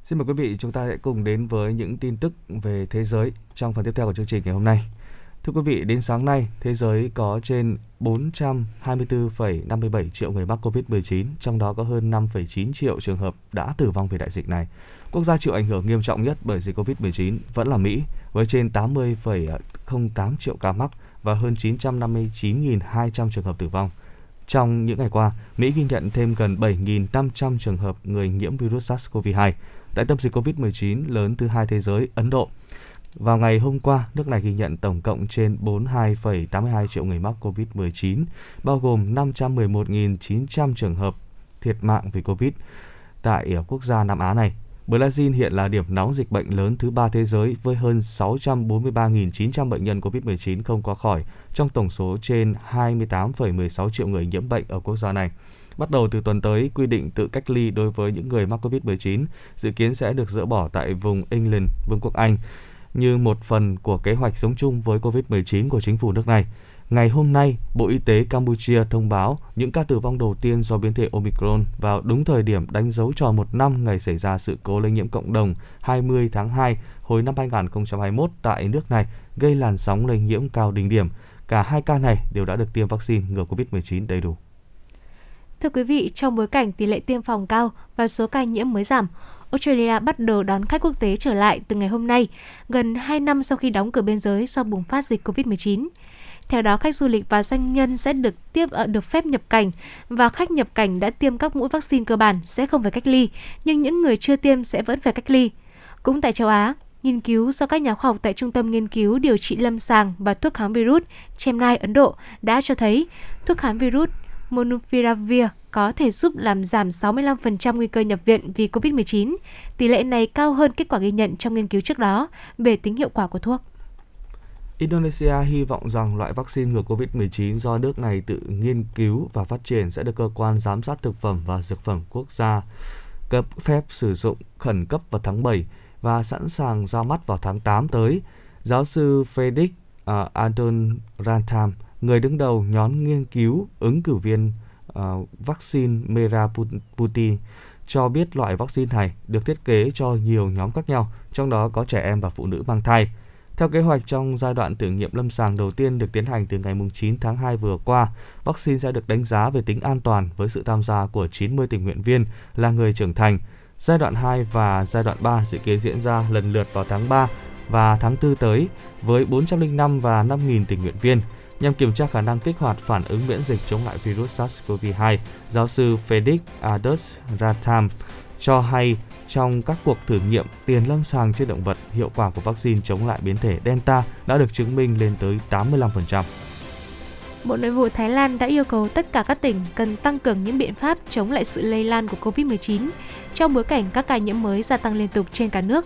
Xin mời quý vị chúng ta sẽ cùng đến với những tin tức về thế giới trong phần tiếp theo của chương trình ngày hôm nay. Thưa quý vị, đến sáng nay, thế giới có trên 424,57 triệu người mắc COVID-19, trong đó có hơn 5,9 triệu trường hợp đã tử vong vì đại dịch này. Quốc gia chịu ảnh hưởng nghiêm trọng nhất bởi dịch COVID-19 vẫn là Mỹ, với trên 80,08 triệu ca mắc và hơn 959.200 trường hợp tử vong. Trong những ngày qua, Mỹ ghi nhận thêm gần 7.500 trường hợp người nhiễm virus SARS-CoV-2 tại tâm dịch COVID-19 lớn thứ hai thế giới, Ấn Độ. Vào ngày hôm qua, nước này ghi nhận tổng cộng trên 42,82 triệu người mắc COVID-19, bao gồm 511.900 trường hợp thiệt mạng vì COVID tại ờ, quốc gia Nam Á này. Brazil hiện là điểm nóng dịch bệnh lớn thứ ba thế giới với hơn 643.900 bệnh nhân COVID-19 không qua khỏi trong tổng số trên 28,16 triệu người nhiễm bệnh ở quốc gia này. Bắt đầu từ tuần tới, quy định tự cách ly đối với những người mắc COVID-19 dự kiến sẽ được dỡ bỏ tại vùng England, Vương quốc Anh như một phần của kế hoạch sống chung với COVID-19 của chính phủ nước này. Ngày hôm nay, Bộ Y tế Campuchia thông báo những ca tử vong đầu tiên do biến thể Omicron vào đúng thời điểm đánh dấu tròn một năm ngày xảy ra sự cố lây nhiễm cộng đồng 20 tháng 2 hồi năm 2021 tại nước này, gây làn sóng lây nhiễm cao đỉnh điểm. Cả hai ca này đều đã được tiêm vaccine ngừa COVID-19 đầy đủ. Thưa quý vị, trong bối cảnh tỷ lệ tiêm phòng cao và số ca nhiễm mới giảm, Australia bắt đầu đón khách quốc tế trở lại từ ngày hôm nay, gần 2 năm sau khi đóng cửa biên giới do bùng phát dịch COVID-19. Theo đó, khách du lịch và doanh nhân sẽ được tiếp ở được phép nhập cảnh và khách nhập cảnh đã tiêm các mũi vaccine cơ bản sẽ không phải cách ly, nhưng những người chưa tiêm sẽ vẫn phải cách ly. Cũng tại châu Á, nghiên cứu do các nhà khoa học tại Trung tâm Nghiên cứu Điều trị Lâm sàng và Thuốc kháng virus Chennai, Ấn Độ đã cho thấy thuốc kháng virus Monopiravir có thể giúp làm giảm 65% nguy cơ nhập viện vì COVID-19. Tỷ lệ này cao hơn kết quả ghi nhận trong nghiên cứu trước đó về tính hiệu quả của thuốc. Indonesia hy vọng rằng loại vaccine ngừa COVID-19 do nước này tự nghiên cứu và phát triển sẽ được cơ quan giám sát thực phẩm và dược phẩm quốc gia cấp phép sử dụng khẩn cấp vào tháng 7 và sẵn sàng ra mắt vào tháng 8 tới. Giáo sư Fredrik uh, à, Anton Rantam, người đứng đầu nhóm nghiên cứu ứng cử viên uh, vaccine Meraputi, cho biết loại vaccine này được thiết kế cho nhiều nhóm khác nhau, trong đó có trẻ em và phụ nữ mang thai. Theo kế hoạch, trong giai đoạn thử nghiệm lâm sàng đầu tiên được tiến hành từ ngày 9 tháng 2 vừa qua, vaccine sẽ được đánh giá về tính an toàn với sự tham gia của 90 tình nguyện viên là người trưởng thành. Giai đoạn 2 và giai đoạn 3 dự kiến diễn ra lần lượt vào tháng 3 và tháng 4 tới với 405 và 5.000 tình nguyện viên nhằm kiểm tra khả năng kích hoạt phản ứng miễn dịch chống lại virus SARS-CoV-2. Giáo sư Felix Adus Ratam cho hay trong các cuộc thử nghiệm tiền lâm sàng trên động vật, hiệu quả của vaccine chống lại biến thể Delta đã được chứng minh lên tới 85%. Bộ Nội vụ Thái Lan đã yêu cầu tất cả các tỉnh cần tăng cường những biện pháp chống lại sự lây lan của COVID-19 trong bối cảnh các ca nhiễm mới gia tăng liên tục trên cả nước.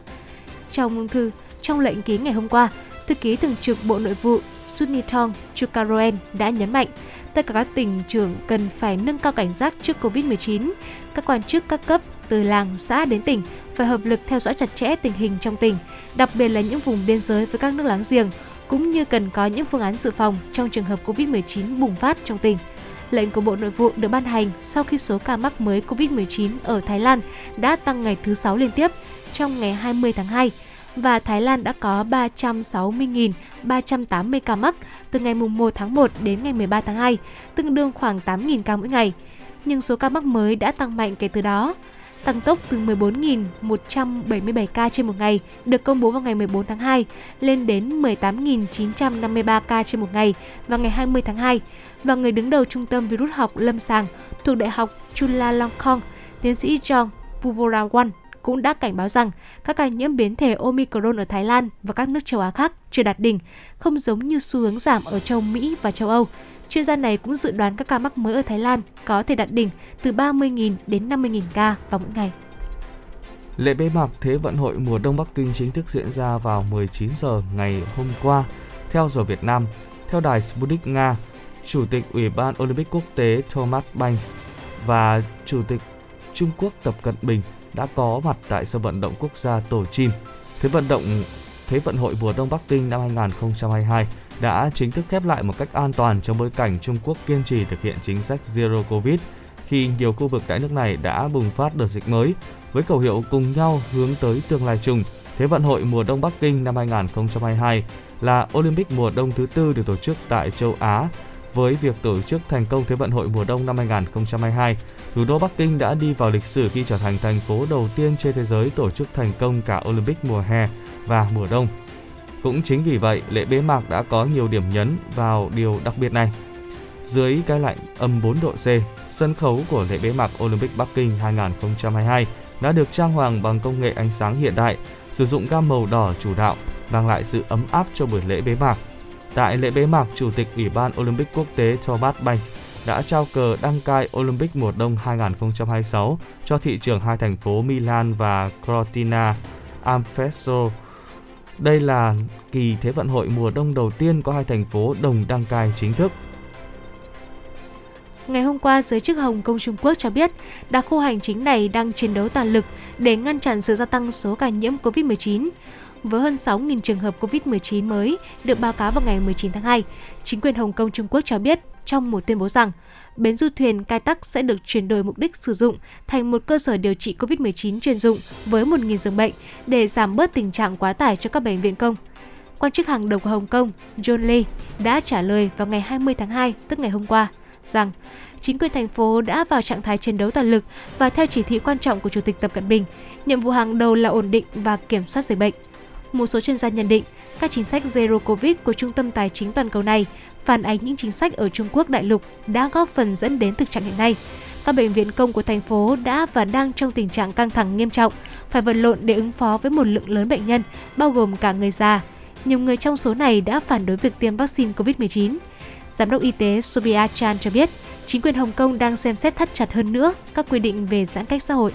Trong thư trong lệnh ký ngày hôm qua, thư ký thường trực Bộ Nội vụ Sunithong Chukaroen đã nhấn mạnh tất cả các tỉnh trưởng cần phải nâng cao cảnh giác trước COVID-19. Các quan chức các cấp từ làng, xã đến tỉnh phải hợp lực theo dõi chặt chẽ tình hình trong tỉnh, đặc biệt là những vùng biên giới với các nước láng giềng, cũng như cần có những phương án dự phòng trong trường hợp COVID-19 bùng phát trong tỉnh. Lệnh của Bộ Nội vụ được ban hành sau khi số ca mắc mới COVID-19 ở Thái Lan đã tăng ngày thứ 6 liên tiếp trong ngày 20 tháng 2 và Thái Lan đã có 360.380 ca mắc từ ngày 1 tháng 1 đến ngày 13 tháng 2, tương đương khoảng 8.000 ca mỗi ngày. Nhưng số ca mắc mới đã tăng mạnh kể từ đó tăng tốc từ 14.177 ca trên một ngày được công bố vào ngày 14 tháng 2 lên đến 18.953 ca trên một ngày vào ngày 20 tháng 2 và người đứng đầu Trung tâm Virus học Lâm sàng thuộc Đại học Chulalongkorn, tiến sĩ John Puvorawan cũng đã cảnh báo rằng các ca nhiễm biến thể Omicron ở Thái Lan và các nước châu Á khác chưa đạt đỉnh, không giống như xu hướng giảm ở châu Mỹ và châu Âu. Chuyên gia này cũng dự đoán các ca mắc mới ở Thái Lan có thể đạt đỉnh từ 30.000 đến 50.000 ca vào mỗi ngày. Lễ bế mạc Thế vận hội mùa đông Bắc Kinh chính thức diễn ra vào 19 giờ ngày hôm qua theo giờ Việt Nam. Theo đài Sputnik Nga, Chủ tịch Ủy ban Olympic Quốc tế Thomas Banks và Chủ tịch Trung Quốc Tập Cận Bình đã có mặt tại sân vận động quốc gia Tổ Chim. Thế vận động Thế vận hội mùa đông Bắc Kinh năm 2022 đã chính thức khép lại một cách an toàn trong bối cảnh Trung Quốc kiên trì thực hiện chính sách Zero Covid khi nhiều khu vực tại nước này đã bùng phát đợt dịch mới với khẩu hiệu cùng nhau hướng tới tương lai chung. Thế vận hội mùa đông Bắc Kinh năm 2022 là Olympic mùa đông thứ tư được tổ chức tại châu Á. Với việc tổ chức thành công Thế vận hội mùa đông năm 2022, thủ đô Bắc Kinh đã đi vào lịch sử khi trở thành thành phố đầu tiên trên thế giới tổ chức thành công cả Olympic mùa hè và mùa đông. Cũng chính vì vậy, lễ bế mạc đã có nhiều điểm nhấn vào điều đặc biệt này. Dưới cái lạnh âm 4 độ C, sân khấu của lễ bế mạc Olympic Bắc Kinh 2022 đã được trang hoàng bằng công nghệ ánh sáng hiện đại, sử dụng gam màu đỏ chủ đạo, mang lại sự ấm áp cho buổi lễ bế mạc. Tại lễ bế mạc, Chủ tịch Ủy ban Olympic Quốc tế Thomas Bach đã trao cờ đăng cai Olympic mùa đông 2026 cho thị trường hai thành phố Milan và Cortina Ampezzo. Đây là kỳ Thế vận hội mùa đông đầu tiên có hai thành phố đồng đăng cai chính thức. Ngày hôm qua, giới chức Hồng Kông Trung Quốc cho biết đặc khu hành chính này đang chiến đấu toàn lực để ngăn chặn sự gia tăng số ca nhiễm COVID-19. Với hơn 6.000 trường hợp COVID-19 mới được báo cáo vào ngày 19 tháng 2, chính quyền Hồng Kông Trung Quốc cho biết trong một tuyên bố rằng bến du thuyền Cai Tắc sẽ được chuyển đổi mục đích sử dụng thành một cơ sở điều trị COVID-19 chuyên dụng với 1.000 giường bệnh để giảm bớt tình trạng quá tải cho các bệnh viện công. Quan chức hàng đầu của Hồng Kông, John Lee, đã trả lời vào ngày 20 tháng 2, tức ngày hôm qua, rằng chính quyền thành phố đã vào trạng thái chiến đấu toàn lực và theo chỉ thị quan trọng của Chủ tịch Tập Cận Bình, nhiệm vụ hàng đầu là ổn định và kiểm soát dịch bệnh. Một số chuyên gia nhận định, các chính sách Zero Covid của Trung tâm Tài chính Toàn cầu này phản ánh những chính sách ở Trung Quốc đại lục đã góp phần dẫn đến thực trạng hiện nay. Các bệnh viện công của thành phố đã và đang trong tình trạng căng thẳng nghiêm trọng, phải vật lộn để ứng phó với một lượng lớn bệnh nhân, bao gồm cả người già. Nhiều người trong số này đã phản đối việc tiêm vaccine COVID-19. Giám đốc y tế Sobia Chan cho biết, chính quyền Hồng Kông đang xem xét thắt chặt hơn nữa các quy định về giãn cách xã hội.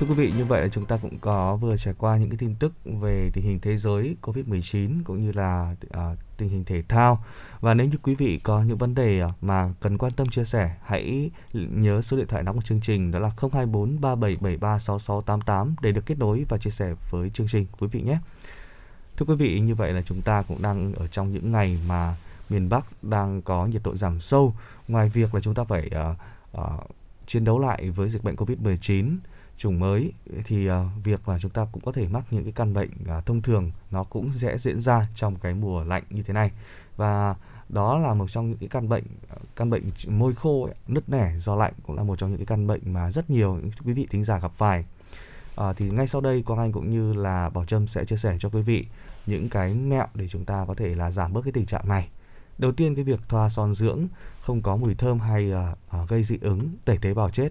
Thưa quý vị, như vậy là chúng ta cũng có vừa trải qua những cái tin tức về tình hình thế giới COVID-19 cũng như là à, tình hình thể thao. Và nếu như quý vị có những vấn đề à, mà cần quan tâm chia sẻ, hãy nhớ số điện thoại nóng của chương trình đó là 024 3773 6688 để được kết nối và chia sẻ với chương trình quý vị nhé. Thưa quý vị, như vậy là chúng ta cũng đang ở trong những ngày mà miền Bắc đang có nhiệt độ giảm sâu. Ngoài việc là chúng ta phải uh, uh, chiến đấu lại với dịch bệnh COVID-19 chủng mới thì uh, việc là chúng ta cũng có thể mắc những cái căn bệnh uh, thông thường nó cũng sẽ diễn ra trong cái mùa lạnh như thế này. Và đó là một trong những cái căn bệnh ờ, căn bệnh môi khô ấy, nứt nẻ do lạnh cũng là một trong những cái căn bệnh mà rất nhiều những quý vị thính giả gặp phải. À, thì ngay sau đây quang anh cũng như là bảo trâm sẽ chia sẻ cho quý vị những cái mẹo để chúng ta có thể là giảm bớt cái tình trạng này. Đầu tiên cái việc thoa son dưỡng không có mùi thơm hay uh, gây dị ứng tẩy tế bào chết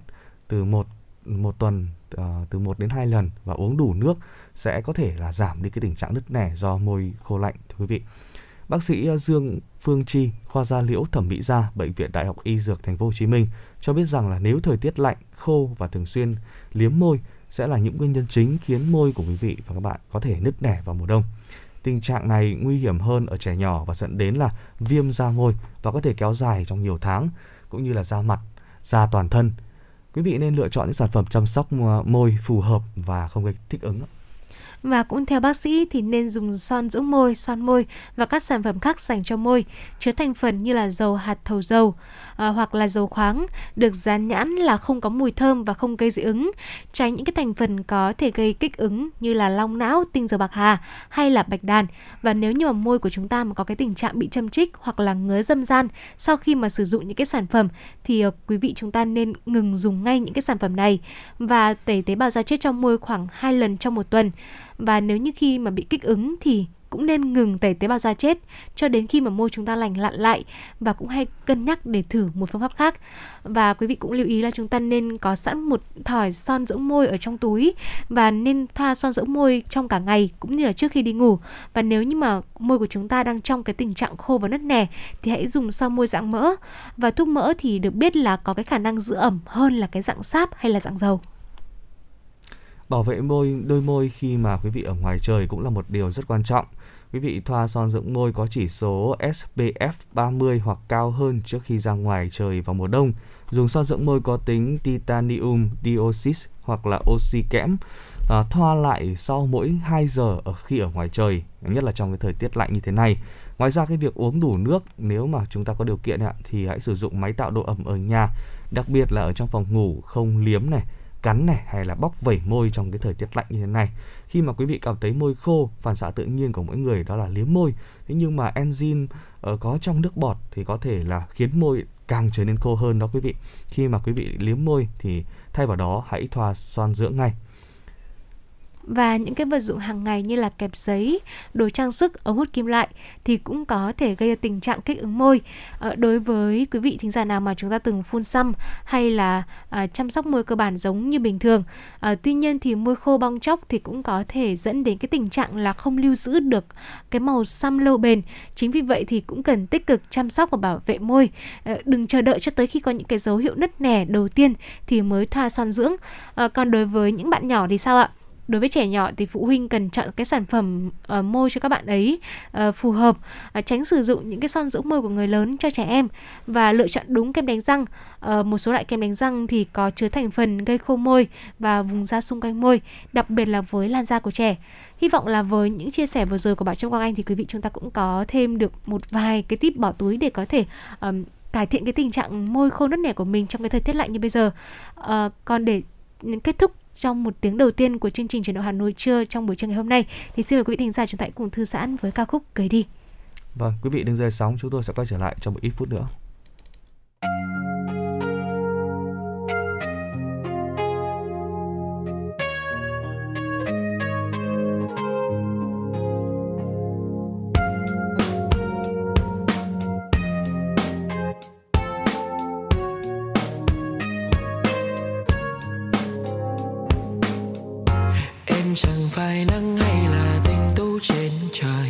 từ một một tuần uh, từ 1 đến 2 lần và uống đủ nước sẽ có thể là giảm đi cái tình trạng nứt nẻ do môi khô lạnh thưa quý vị. Bác sĩ ờ, Dương Phương Chi, khoa da liễu thẩm mỹ da, bệnh viện Đại học Y Dược Thành phố Hồ Chí Minh cho biết rằng là nếu thời tiết lạnh, khô và thường xuyên liếm môi sẽ là những nguyên nhân chính khiến môi của quý vị và các bạn có thể nứt nẻ vào mùa đông. Tình trạng này nguy hiểm hơn ở trẻ nhỏ và dẫn đến là viêm da môi và có thể kéo dài trong nhiều tháng cũng như là da mặt, da toàn thân. Quý vị nên lựa chọn những sản phẩm chăm sóc ờ, môi phù hợp và không gây thích ứng. Và cũng theo bác sĩ thì nên dùng son dưỡng môi, son môi và các sản phẩm khác dành cho môi chứa thành phần như là dầu hạt thầu dầu à, hoặc là dầu khoáng được dán nhãn là không có mùi thơm và không gây dị ứng. Tránh những cái thành phần có thể gây kích ứng như là long não, tinh dầu bạc hà hay là bạch đàn. Và nếu như mà môi của chúng ta mà có cái tình trạng bị châm chích hoặc là ngứa dâm gian sau khi mà sử dụng những cái sản phẩm thì à, quý vị chúng ta nên ngừng dùng ngay những cái sản phẩm này và tẩy tế bào da chết trong môi khoảng 2 lần trong một tuần và nếu như khi mà bị kích ứng thì cũng nên ngừng tẩy tế bào da chết cho đến khi mà môi chúng ta lành lặn lại và cũng hay cân nhắc để thử một phương pháp khác. Và quý vị cũng lưu ý là chúng ta nên có sẵn một thỏi son dưỡng môi ở trong túi và nên thoa son dưỡng môi trong cả ngày cũng như là trước khi đi ngủ. Và nếu như mà môi của chúng ta đang trong cái tình trạng khô và nứt nẻ thì hãy dùng son môi dạng mỡ. Và thuốc mỡ thì được biết là có cái khả năng giữ ẩm hơn là cái dạng sáp hay là dạng dầu. Bảo vệ môi, đôi môi khi mà quý vị ở ngoài trời cũng là một điều rất quan trọng. Quý vị thoa son dưỡng môi có chỉ số SPF 30 hoặc cao hơn trước khi ra ngoài trời vào mùa đông. Dùng son dưỡng môi có tính titanium dioxide hoặc là oxy kẽm à, thoa lại sau mỗi 2 giờ ở khi ở ngoài trời, nhất là trong cái thời tiết lạnh như thế này. Ngoài ra cái việc uống đủ nước nếu mà chúng ta có điều kiện thì hãy sử dụng máy tạo độ ẩm ở nhà, đặc biệt là ở trong phòng ngủ không liếm này, cắn này hay là bóc vẩy môi trong cái thời tiết lạnh như thế này. Khi mà quý vị cảm thấy môi khô, phản xạ tự nhiên của mỗi người đó là liếm môi. Thế nhưng mà enzyme ờ, có trong nước bọt thì có thể là khiến môi càng trở nên khô hơn đó quý vị. Khi mà quý vị liếm môi thì thay vào đó hãy thoa son dưỡng ngay và những cái vật dụng hàng ngày như là kẹp giấy, đồ trang sức, ống hút kim loại thì cũng có thể gây ra tình trạng kích ứng môi. À, đối với quý vị thính giả nào mà chúng ta từng phun xăm hay là à, chăm sóc môi cơ bản giống như bình thường, à, tuy nhiên thì môi khô bong chóc thì cũng có thể dẫn đến cái tình trạng là không lưu giữ được cái màu xăm lâu bền. Chính vì vậy thì cũng cần tích cực chăm sóc và bảo vệ môi. À, đừng chờ đợi cho tới khi có những cái dấu hiệu nứt nẻ đầu tiên thì mới thoa son dưỡng. À, còn đối với những bạn nhỏ thì sao ạ? Đối với trẻ nhỏ thì phụ huynh cần chọn cái sản phẩm uh, môi cho các bạn ấy uh, phù hợp uh, tránh sử dụng những cái son dưỡng môi của người lớn cho trẻ em và lựa chọn đúng kem đánh răng. Uh, một số loại kem đánh răng thì có chứa thành phần gây khô môi và vùng da xung quanh môi đặc biệt là với làn da của trẻ. Hy vọng là với những chia sẻ vừa rồi của bạn trong quang anh thì quý vị chúng ta cũng có thêm được một vài cái tip bỏ túi để có thể um, cải thiện cái tình trạng môi khô nứt nẻ của mình trong cái thời tiết lạnh như bây giờ. Uh, còn để kết thúc trong một tiếng đầu tiên của chương trình chuyển động Hà Nội trưa trong buổi trưa ngày hôm nay thì xin mời quý vị thính giả chúng ta cùng thư giãn với ca khúc cười đi. Vâng, quý vị đừng rời sóng, chúng tôi sẽ quay trở lại trong một ít phút nữa. Phải nắng hay là tinh tú trên trời?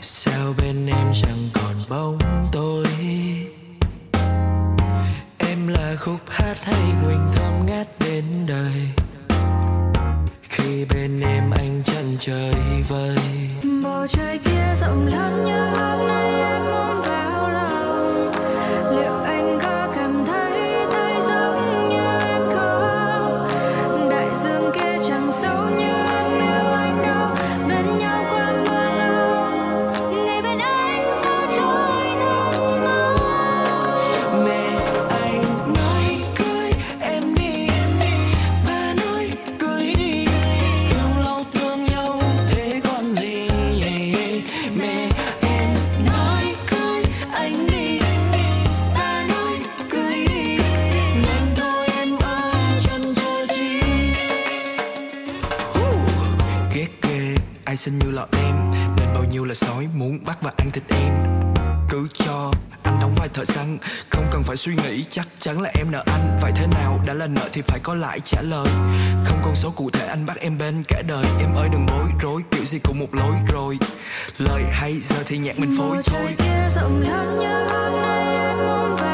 Sao bên em chẳng còn bóng tôi em là khúc hát hay quỳnh thơm ngát đến đời? Khi bên em anh chân trời vơi. Bầu trời kia rộng lớn như hôm nay. Bắt và ăn thịt em. Cứ cho anh đóng vai thợ săn không cần phải suy nghĩ chắc chắn là em nợ anh. Phải thế nào đã là nợ thì phải có lại trả lời. Không con số cụ thể anh bắt em bên cả đời. Em ơi đừng bối rối kiểu gì cũng một lối rồi. Lời hay giờ thì nhạc mình phối thôi kia rộng lớn như hôm nay em ôm vào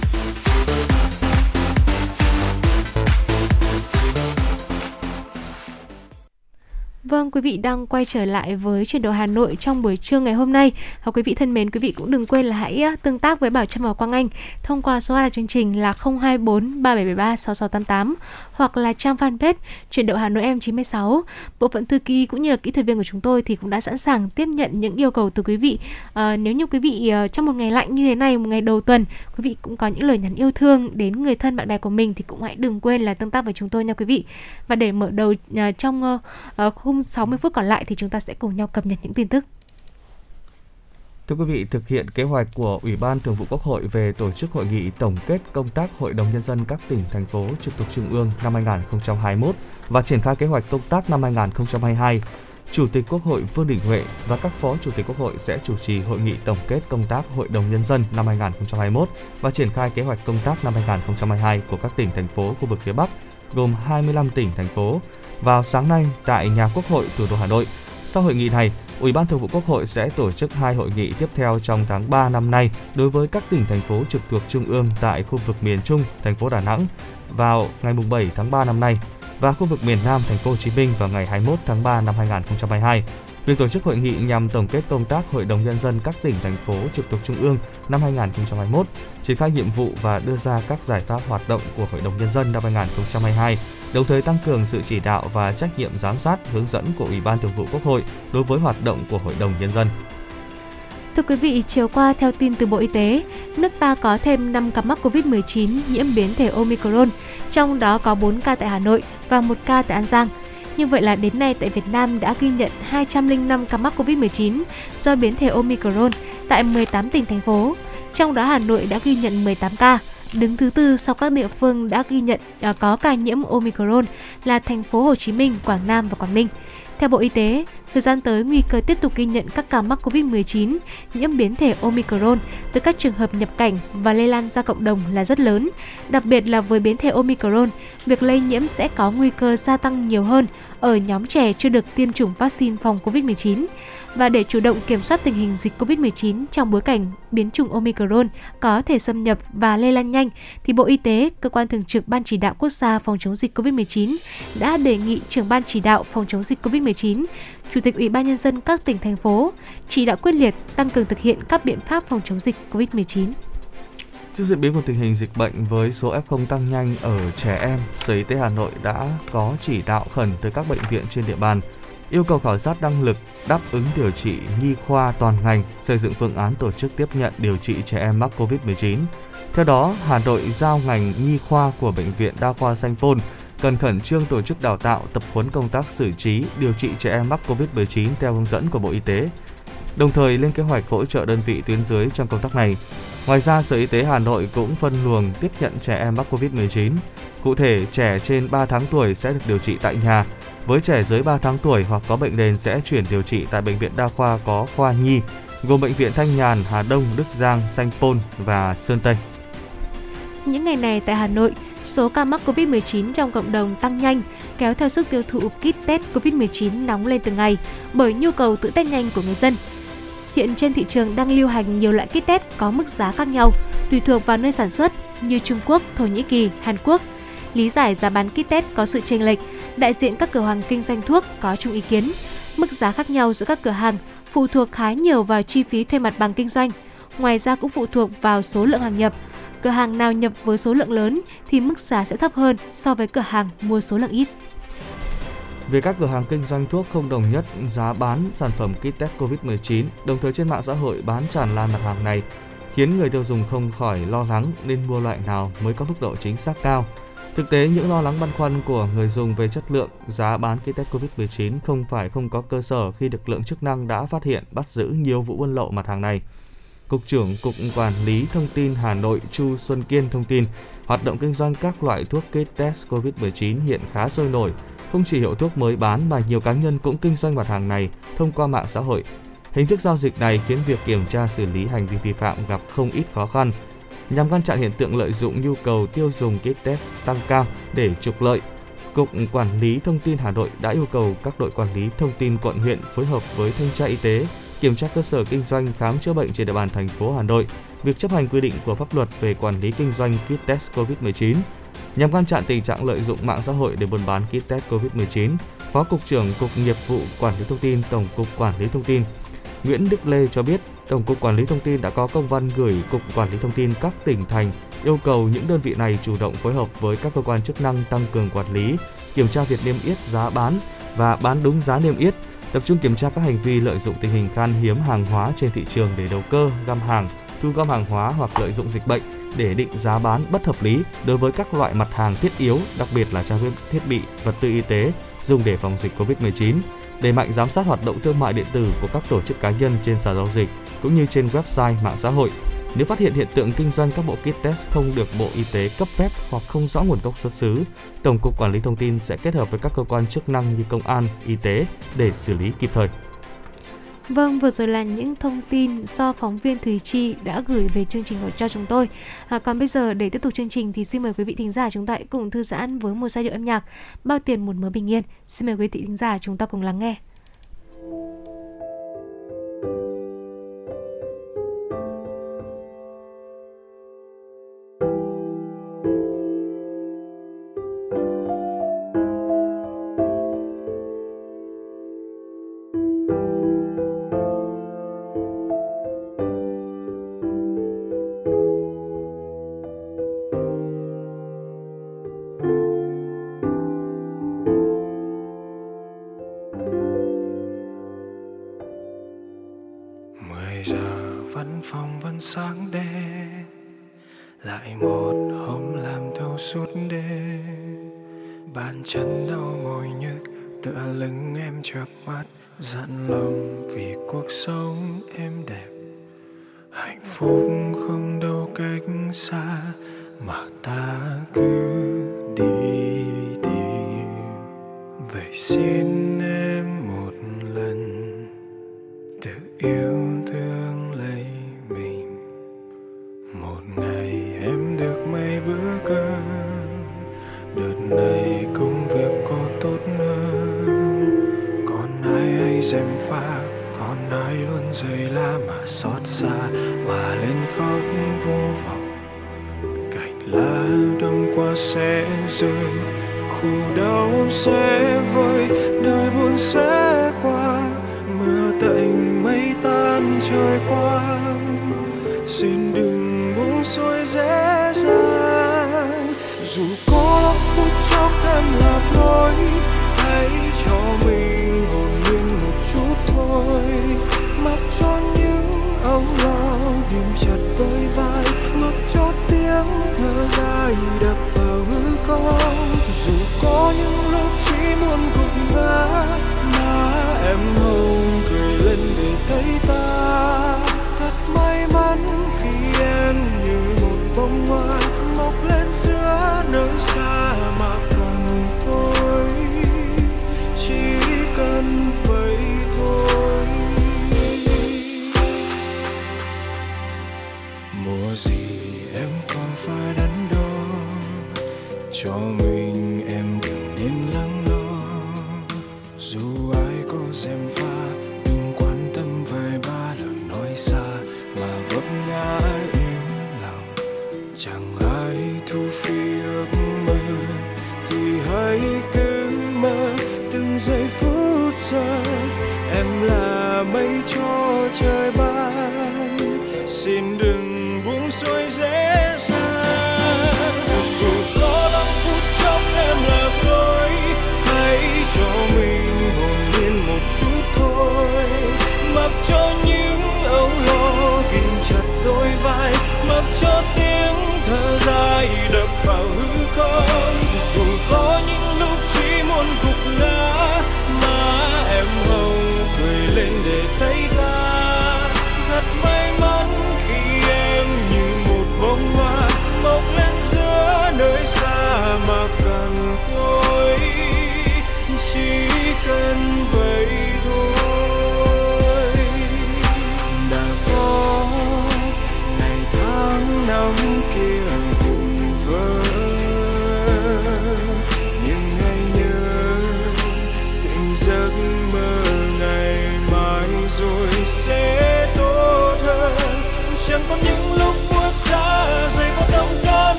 Vâng, quý vị đang quay trở lại với chuyển đổi Hà Nội trong buổi trưa ngày hôm nay. Và quý vị thân mến, quý vị cũng đừng quên là hãy tương tác với Bảo Trâm và Quang Anh thông qua số hotline chương trình là 024 3773 6688 hoặc là trang fanpage chuyển đổi Hà Nội M96. Bộ phận thư ký cũng như là kỹ thuật viên của chúng tôi thì cũng đã sẵn sàng tiếp nhận những yêu cầu từ quý vị. À, nếu như quý vị ờ, trong một ngày lạnh như thế này, một ngày đầu tuần, quý vị cũng có những lời nhắn yêu thương đến người thân bạn bè của mình thì cũng hãy đừng quên là tương tác với chúng tôi nha quý vị. Và để mở đầu ờ, trong khung khung 60 phút còn lại thì chúng ta sẽ cùng nhau cập nhật những tin tức. Thưa quý vị, thực hiện kế hoạch của Ủy ban Thường vụ Quốc hội về tổ chức hội nghị tổng kết công tác Hội đồng Nhân dân các tỉnh, thành phố trực thuộc Trung ương năm 2021 và triển khai kế hoạch công tác năm 2022, Chủ tịch Quốc hội Vương Đình Huệ và các phó chủ tịch Quốc hội sẽ chủ trì hội nghị tổng kết công tác Hội đồng nhân dân năm 2021 và triển khai kế hoạch công tác năm 2022 của các tỉnh thành phố khu vực phía Bắc, gồm 25 tỉnh thành phố vào sáng nay tại nhà Quốc hội thủ đô Hà Nội. Sau hội nghị này, Ủy ban Thường vụ Quốc hội sẽ tổ chức hai hội nghị tiếp theo trong tháng 3 năm nay đối với các tỉnh thành phố trực thuộc trung ương tại khu vực miền Trung, thành phố Đà Nẵng vào ngày 7 tháng 3 năm nay và khu vực miền Nam thành phố Hồ Chí Minh vào ngày 21 tháng 3 năm 2022. Việc tổ chức hội nghị nhằm tổng kết công tác Hội đồng Nhân dân các tỉnh, thành phố trực thuộc Trung ương năm 2021, triển khai nhiệm vụ và đưa ra các giải pháp hoạt động của Hội đồng Nhân dân năm 2022, đồng thời tăng cường sự chỉ đạo và trách nhiệm giám sát, hướng dẫn của Ủy ban Thường vụ Quốc hội đối với hoạt động của Hội đồng Nhân dân. Thưa quý vị, chiều qua theo tin từ Bộ Y tế, nước ta có thêm 5 ca mắc COVID-19 nhiễm biến thể Omicron, trong đó có 4 ca tại Hà Nội và 1 ca tại An Giang. Như vậy là đến nay tại Việt Nam đã ghi nhận 205 ca mắc COVID-19 do biến thể Omicron tại 18 tỉnh thành phố. Trong đó Hà Nội đã ghi nhận 18 ca, đứng thứ tư sau các địa phương đã ghi nhận à, có ca nhiễm Omicron là thành phố Hồ Chí Minh, Quảng Nam và Quảng Ninh. Theo Bộ Y tế, thời gian tới nguy cơ tiếp tục ghi nhận các ca mắc COVID-19 nhiễm biến thể Omicron từ các trường hợp nhập cảnh và lây lan ra cộng đồng là rất lớn. Đặc biệt là với biến thể Omicron, việc lây nhiễm sẽ có nguy cơ gia tăng nhiều hơn ở nhóm trẻ chưa được tiêm chủng vaccine phòng COVID-19 và để chủ động kiểm soát tình hình dịch COVID-19 trong bối cảnh biến chủng Omicron có thể xâm nhập và lây lan nhanh, thì Bộ Y tế, cơ quan thường trực Ban chỉ đạo quốc gia phòng chống dịch COVID-19 đã đề nghị trưởng ban chỉ đạo phòng chống dịch COVID-19, Chủ tịch Ủy ban nhân dân các tỉnh thành phố chỉ đạo quyết liệt tăng cường thực hiện các biện pháp phòng chống dịch COVID-19. Trước diễn biến của tình hình dịch bệnh với số F0 tăng nhanh ở trẻ em, Sở Y tế Hà Nội đã có chỉ đạo khẩn tới các bệnh viện trên địa bàn yêu cầu khảo sát năng lực đáp ứng điều trị nhi khoa toàn ngành, xây dựng phương án tổ chức tiếp nhận điều trị trẻ em mắc COVID-19. Theo đó, Hà Nội giao ngành nhi khoa của Bệnh viện Đa khoa Sanh Pôn cần khẩn trương tổ chức đào tạo, tập huấn công tác xử trí, điều trị trẻ em mắc COVID-19 theo hướng dẫn của Bộ Y tế. Đồng thời lên kế hoạch hỗ trợ đơn vị tuyến dưới trong công tác này. Ngoài ra, Sở Y tế Hà Nội cũng phân luồng tiếp nhận trẻ em mắc COVID-19. Cụ thể, trẻ trên 3 tháng tuổi sẽ được điều trị tại nhà, với trẻ dưới 3 tháng tuổi hoặc có bệnh nền sẽ chuyển điều trị tại bệnh viện đa khoa có khoa nhi, gồm bệnh viện Thanh Nhàn, Hà Đông, Đức Giang, Sanh Pôn và Sơn Tây. Những ngày này tại Hà Nội, số ca mắc COVID-19 trong cộng đồng tăng nhanh, kéo theo sức tiêu thụ kit test COVID-19 nóng lên từng ngày bởi nhu cầu tự test nhanh của người dân. Hiện trên thị trường đang lưu hành nhiều loại kit test có mức giá khác nhau, tùy thuộc vào nơi sản xuất như Trung Quốc, Thổ Nhĩ Kỳ, Hàn Quốc. Lý giải giá bán kit test có sự chênh lệch, đại diện các cửa hàng kinh doanh thuốc có chung ý kiến. Mức giá khác nhau giữa các cửa hàng phụ thuộc khá nhiều vào chi phí thuê mặt bằng kinh doanh. Ngoài ra cũng phụ thuộc vào số lượng hàng nhập. Cửa hàng nào nhập với số lượng lớn thì mức giá sẽ thấp hơn so với cửa hàng mua số lượng ít. Về các cửa hàng kinh doanh thuốc không đồng nhất giá bán sản phẩm kit test COVID-19, đồng thời trên mạng xã hội bán tràn lan mặt hàng này, khiến người tiêu dùng không khỏi lo lắng nên mua loại nào mới có mức độ chính xác cao. Thực tế, những lo lắng băn khoăn của người dùng về chất lượng, giá bán kit test COVID-19 không phải không có cơ sở khi lực lượng chức năng đã phát hiện bắt giữ nhiều vụ buôn lậu mặt hàng này. Cục trưởng Cục Quản lý Thông tin Hà Nội Chu Xuân Kiên thông tin, hoạt động kinh doanh các loại thuốc kit test COVID-19 hiện khá sôi nổi. Không chỉ hiệu thuốc mới bán mà nhiều cá nhân cũng kinh doanh mặt hàng này thông qua mạng xã hội. Hình thức giao dịch này khiến việc kiểm tra xử lý hành vi vi phạm gặp không ít khó khăn. Nhằm ngăn chặn hiện tượng lợi dụng nhu cầu tiêu dùng kit test tăng cao để trục lợi, Cục Quản lý Thông tin Hà Nội đã yêu cầu các đội quản lý thông tin quận huyện phối hợp với thanh tra y tế kiểm tra cơ sở kinh doanh khám chữa bệnh trên địa bàn thành phố Hà Nội, việc chấp hành quy định của pháp luật về quản lý kinh doanh kit test COVID-19. Nhằm ngăn chặn tình trạng lợi dụng mạng xã hội để buôn bán kit test COVID-19, Phó Cục trưởng Cục Nghiệp vụ Quản lý Thông tin Tổng cục Quản lý Thông tin Nguyễn Đức Lê cho biết, Tổng cục Quản lý Thông tin đã có công văn gửi Cục Quản lý Thông tin các tỉnh thành yêu cầu những đơn vị này chủ động phối hợp với các cơ quan chức năng tăng cường quản lý, kiểm tra việc niêm yết giá bán và bán đúng giá niêm yết, tập trung kiểm tra các hành vi lợi dụng tình hình khan hiếm hàng hóa trên thị trường để đầu cơ, găm hàng, thu gom hàng hóa hoặc lợi dụng dịch bệnh để định giá bán bất hợp lý đối với các loại mặt hàng thiết yếu, đặc biệt là trang thiết bị, vật tư y tế dùng để phòng dịch COVID-19, đẩy mạnh giám sát hoạt động thương mại điện tử của các tổ chức cá nhân trên sàn giao dịch cũng như trên website mạng xã hội, nếu phát hiện hiện tượng kinh doanh các bộ kit test không được Bộ Y tế cấp phép hoặc không rõ nguồn gốc xuất xứ, Tổng cục Quản lý Thông tin sẽ kết hợp với các cơ quan chức năng như công an, y tế để xử lý kịp thời. Vâng, vừa rồi là những thông tin do phóng viên Thủy Chi đã gửi về chương trình của cho chúng tôi. À, còn bây giờ để tiếp tục chương trình thì xin mời quý vị thính giả chúng ta hãy cùng thư giãn với một giai điệu âm nhạc Bao tiền một mớ bình yên. Xin mời quý vị thính giả chúng ta cùng lắng nghe. sáng đen lại một hôm làm thâu suốt đêm. Bàn chân đau mỏi nhức, tựa lưng em chợp mắt dặn lòng vì cuộc sống em đẹp. Hạnh phúc không đâu cách xa, mà ta cứ đi tìm. Vậy xin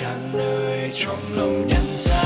tràn nơi trong lòng nhân gian.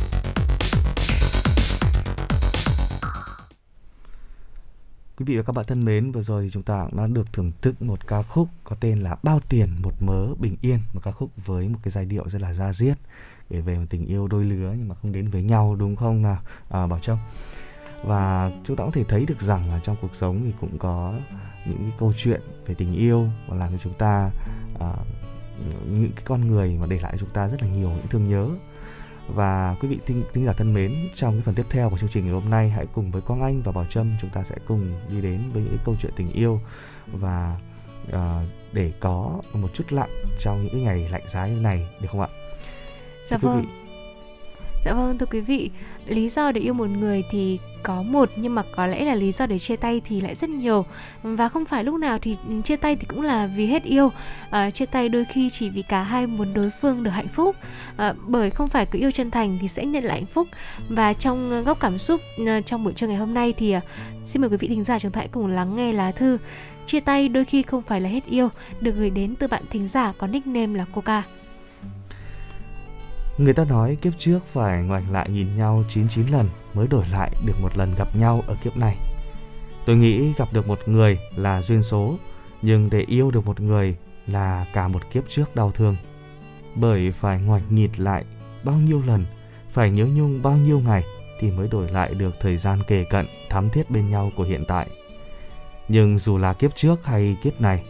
Quý vị và các bạn thân mến, vừa rồi thì chúng ta cũng đã được thưởng thức một ca khúc có tên là Bao tiền một mớ bình yên, một ca khúc với một cái giai điệu rất là da diết kể về một tình yêu đôi lứa nhưng mà không đến với nhau đúng không nào à, Bảo Trâm? Và chúng ta có thể thấy được rằng là trong cuộc sống thì cũng có những cái câu chuyện về tình yêu và làm cho chúng ta à, những cái con người mà để lại cho chúng ta rất là nhiều những thương nhớ và quý vị thính, thính giả thân mến trong cái phần tiếp theo của chương trình ngày hôm nay hãy cùng với Quang Anh và Bảo Trâm chúng ta sẽ cùng đi đến với những câu chuyện tình yêu và uh, để có một chút lặng trong những ngày lạnh giá như này được không ạ? Dạ vâng. Dạ vâng thưa quý vị, lý do để yêu một người thì có một nhưng mà có lẽ là lý do để chia tay thì lại rất nhiều. Và không phải lúc nào thì chia tay thì cũng là vì hết yêu. À, chia tay đôi khi chỉ vì cả hai muốn đối phương được hạnh phúc. À, bởi không phải cứ yêu chân thành thì sẽ nhận lại hạnh phúc. Và trong góc cảm xúc à, trong buổi trưa ngày hôm nay thì à, xin mời quý vị thính giả chúng ta hãy cùng lắng nghe lá thư chia tay đôi khi không phải là hết yêu được gửi đến từ bạn thính giả có nickname là Coca. Người ta nói kiếp trước phải ngoảnh lại nhìn nhau 99 lần mới đổi lại được một lần gặp nhau ở kiếp này. Tôi nghĩ gặp được một người là duyên số, nhưng để yêu được một người là cả một kiếp trước đau thương. Bởi phải ngoảnh nhìn lại bao nhiêu lần, phải nhớ nhung bao nhiêu ngày thì mới đổi lại được thời gian kề cận thắm thiết bên nhau của hiện tại. Nhưng dù là kiếp trước hay kiếp này,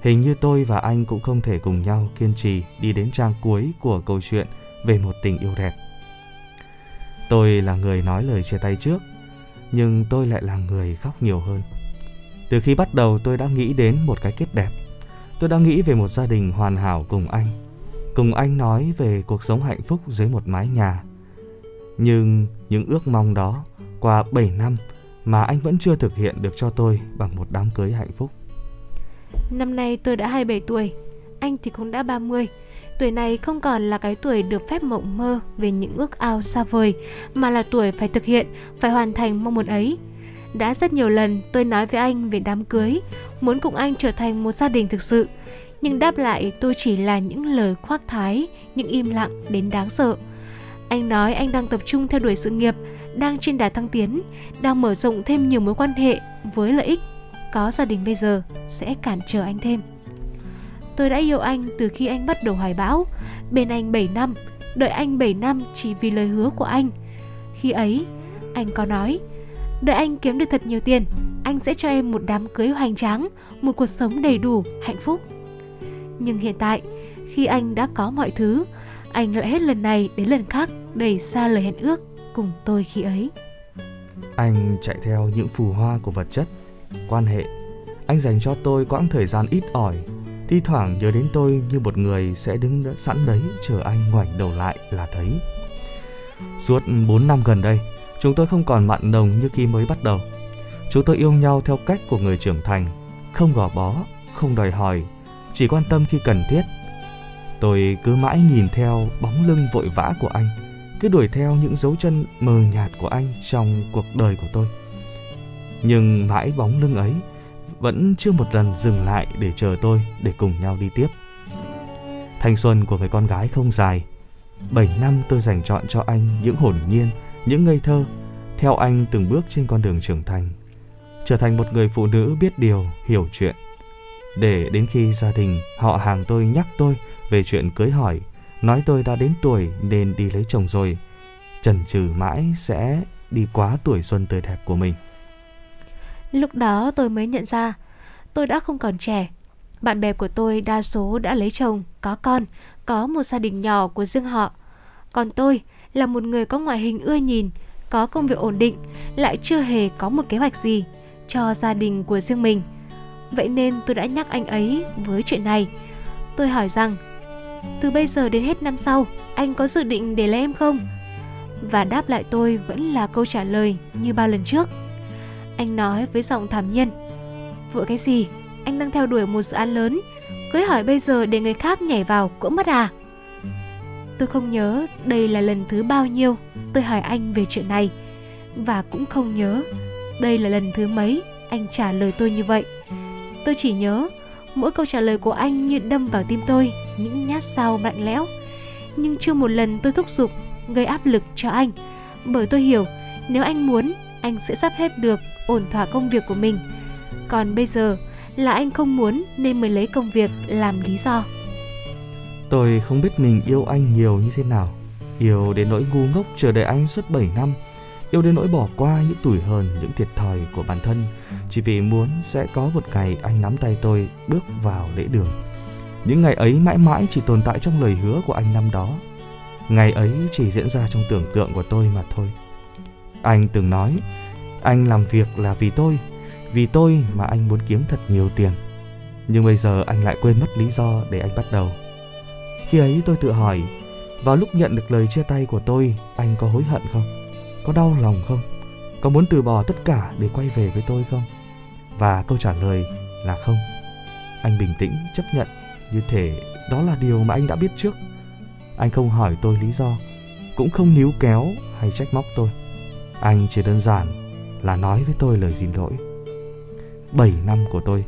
hình như tôi và anh cũng không thể cùng nhau kiên trì đi đến trang cuối của câu chuyện – về một tình yêu đẹp. Tôi là người nói lời chia tay trước, nhưng tôi lại là người khóc nhiều hơn. Từ khi bắt đầu tôi đã nghĩ đến một cái kết đẹp. Tôi đã nghĩ về một gia đình hoàn hảo cùng anh. Cùng anh nói về cuộc sống hạnh phúc dưới một mái nhà. Nhưng những ước mong đó qua 7 năm mà anh vẫn chưa thực hiện được cho tôi bằng một đám cưới hạnh phúc. Năm nay tôi đã 27 tuổi, anh thì cũng đã 30 Tuổi này không còn là cái tuổi được phép mộng mơ về những ước ao xa vời, mà là tuổi phải thực hiện, phải hoàn thành mong muốn ấy. Đã rất nhiều lần tôi nói với anh về đám cưới, muốn cùng anh trở thành một gia đình thực sự. Nhưng đáp lại tôi chỉ là những lời khoác thái, những im lặng đến đáng sợ. Anh nói anh đang tập trung theo đuổi sự nghiệp, đang trên đà thăng tiến, đang mở rộng thêm nhiều mối quan hệ với lợi ích. Có gia đình bây giờ sẽ cản trở anh thêm. Tôi đã yêu anh từ khi anh bắt đầu hoài bão, bên anh 7 năm, đợi anh 7 năm chỉ vì lời hứa của anh. Khi ấy, anh có nói, đợi anh kiếm được thật nhiều tiền, anh sẽ cho em một đám cưới hoành tráng, một cuộc sống đầy đủ, hạnh phúc. Nhưng hiện tại, khi anh đã có mọi thứ, anh lại hết lần này đến lần khác đẩy xa lời hẹn ước cùng tôi khi ấy. Anh chạy theo những phù hoa của vật chất, quan hệ. Anh dành cho tôi quãng thời gian ít ỏi Thi thoảng nhớ đến tôi như một người sẽ đứng sẵn đấy chờ anh ngoảnh đầu lại là thấy. Suốt 4 năm gần đây, chúng tôi không còn mặn nồng như khi mới bắt đầu. Chúng tôi yêu nhau theo cách của người trưởng thành, không gò bó, không đòi hỏi, chỉ quan tâm khi cần thiết. Tôi cứ mãi nhìn theo bóng lưng vội vã của anh, cứ đuổi theo những dấu chân mờ nhạt của anh trong cuộc đời của tôi. Nhưng mãi bóng lưng ấy vẫn chưa một lần dừng lại để chờ tôi để cùng nhau đi tiếp. Thanh xuân của người con gái không dài. 7 năm tôi dành chọn cho anh những hồn nhiên, những ngây thơ, theo anh từng bước trên con đường trưởng thành. Trở thành một người phụ nữ biết điều, hiểu chuyện. Để đến khi gia đình, họ hàng tôi nhắc tôi về chuyện cưới hỏi, nói tôi đã đến tuổi nên đi lấy chồng rồi. Chần chừ mãi sẽ đi quá tuổi xuân tươi đẹp của mình. Lúc đó tôi mới nhận ra tôi đã không còn trẻ. Bạn bè của tôi đa số đã lấy chồng, có con, có một gia đình nhỏ của riêng họ. Còn tôi là một người có ngoại hình ưa nhìn, có công việc ổn định, lại chưa hề có một kế hoạch gì cho gia đình của riêng mình. Vậy nên tôi đã nhắc anh ấy với chuyện này. Tôi hỏi rằng, từ bây giờ đến hết năm sau, anh có dự định để lấy em không? Và đáp lại tôi vẫn là câu trả lời như bao lần trước. Anh nói với giọng thảm nhiên. Vội cái gì? Anh đang theo đuổi một dự án lớn. Cưới hỏi bây giờ để người khác nhảy vào cũng mất à? Tôi không nhớ đây là lần thứ bao nhiêu tôi hỏi anh về chuyện này. Và cũng không nhớ đây là lần thứ mấy anh trả lời tôi như vậy. Tôi chỉ nhớ mỗi câu trả lời của anh như đâm vào tim tôi, những nhát sao mạnh lẽo. Nhưng chưa một lần tôi thúc giục, gây áp lực cho anh. Bởi tôi hiểu, nếu anh muốn, anh sẽ sắp xếp được ổn thỏa công việc của mình. Còn bây giờ là anh không muốn nên mới lấy công việc làm lý do. Tôi không biết mình yêu anh nhiều như thế nào. Yêu đến nỗi ngu ngốc chờ đợi anh suốt 7 năm. Yêu đến nỗi bỏ qua những tủi hờn, những thiệt thòi của bản thân chỉ vì muốn sẽ có một ngày anh nắm tay tôi bước vào lễ đường. Những ngày ấy mãi mãi chỉ tồn tại trong lời hứa của anh năm đó. Ngày ấy chỉ diễn ra trong tưởng tượng của tôi mà thôi. Anh từng nói, anh làm việc là vì tôi, vì tôi mà anh muốn kiếm thật nhiều tiền. Nhưng bây giờ anh lại quên mất lý do để anh bắt đầu. Khi ấy tôi tự hỏi, vào lúc nhận được lời chia tay của tôi, anh có hối hận không? Có đau lòng không? Có muốn từ bỏ tất cả để quay về với tôi không? Và câu trả lời là không. Anh bình tĩnh chấp nhận như thể đó là điều mà anh đã biết trước. Anh không hỏi tôi lý do, cũng không níu kéo hay trách móc tôi. Anh chỉ đơn giản là nói với tôi lời xin lỗi. 7 năm của tôi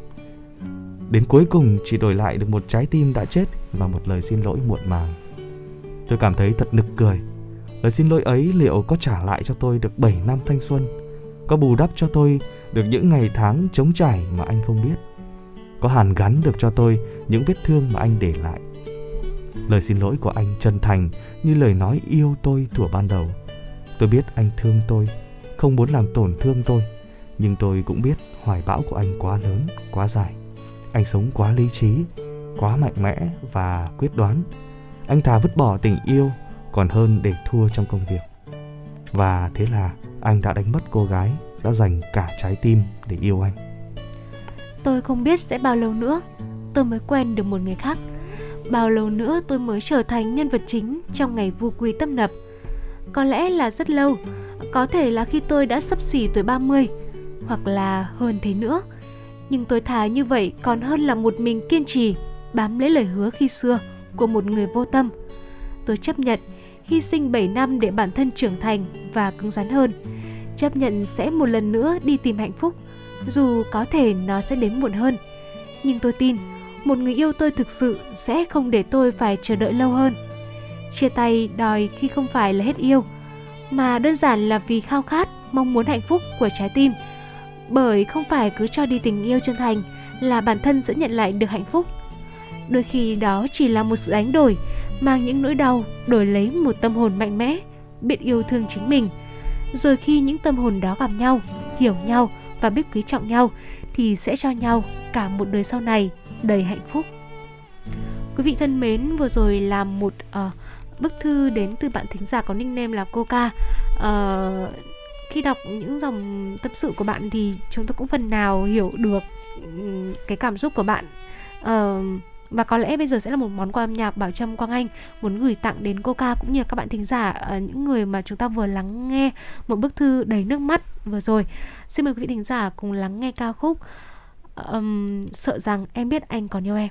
Đến cuối cùng chỉ đổi lại được một trái tim đã chết và một lời xin lỗi muộn màng. Tôi cảm thấy thật nực cười. Lời xin lỗi ấy liệu có trả lại cho tôi được 7 năm thanh xuân? Có bù đắp cho tôi được những ngày tháng trống trải mà anh không biết? Có hàn gắn được cho tôi những vết thương mà anh để lại? Lời xin lỗi của anh chân thành như lời nói yêu tôi thuở ban đầu. Tôi biết anh thương tôi, không muốn làm tổn thương tôi, nhưng tôi cũng biết hoài bão của anh quá lớn, quá dài. Anh sống quá lý trí, quá mạnh mẽ và quyết đoán. Anh thà vứt bỏ tình yêu còn hơn để thua trong công việc. Và thế là anh đã đánh mất cô gái đã dành cả trái tim để yêu anh. Tôi không biết sẽ bao lâu nữa tôi mới quen được một người khác. Bao lâu nữa tôi mới trở thành nhân vật chính trong ngày vu quy tấp nập. Có lẽ là rất lâu, có thể là khi tôi đã sắp xỉ tuổi 30 hoặc là hơn thế nữa. Nhưng tôi thà như vậy còn hơn là một mình kiên trì bám lấy lời hứa khi xưa của một người vô tâm. Tôi chấp nhận hy sinh 7 năm để bản thân trưởng thành và cứng rắn hơn. Chấp nhận sẽ một lần nữa đi tìm hạnh phúc, dù có thể nó sẽ đến muộn hơn. Nhưng tôi tin, một người yêu tôi thực sự sẽ không để tôi phải chờ đợi lâu hơn. Chia tay đòi khi không phải là hết yêu, mà đơn giản là vì khao khát, mong muốn hạnh phúc của trái tim. Bởi không phải cứ cho đi tình yêu chân thành là bản thân sẽ nhận lại được hạnh phúc. Đôi khi đó chỉ là một sự đánh đổi mang những nỗi đau đổi lấy một tâm hồn mạnh mẽ, biết yêu thương chính mình. Rồi khi những tâm hồn đó gặp nhau, hiểu nhau và biết quý trọng nhau thì sẽ cho nhau cả một đời sau này đầy hạnh phúc. Quý vị thân mến, vừa rồi là một uh, bức thư đến từ bạn thính giả có nickname là Coca. Uh, khi đọc những dòng tâm sự của bạn thì chúng tôi cũng phần nào hiểu được cái cảm xúc của bạn. Uh, và có lẽ bây giờ sẽ là một món quà âm nhạc Bảo Trâm Quang Anh muốn gửi tặng đến Coca cũng như các bạn thính giả ờ, những người mà chúng ta vừa lắng nghe một bức thư đầy nước mắt vừa rồi. Xin mời quý vị thính giả cùng lắng nghe ca khúc um, Sợ rằng em biết anh còn yêu em.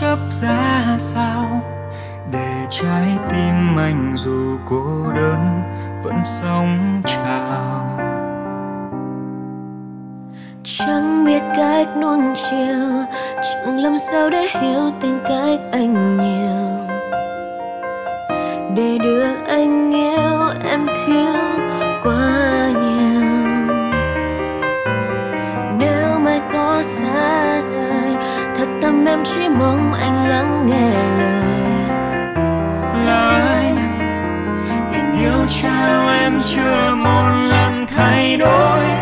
Chấp ra sao? Để trái tim anh dù cô đơn vẫn sống trào chẳng biết cách nuông chiều, chẳng làm sao để hiểu tình cách anh nhiều. Để đưa chỉ mong anh lắng nghe lời. Là anh tình yêu trao em chưa một lần thay đổi.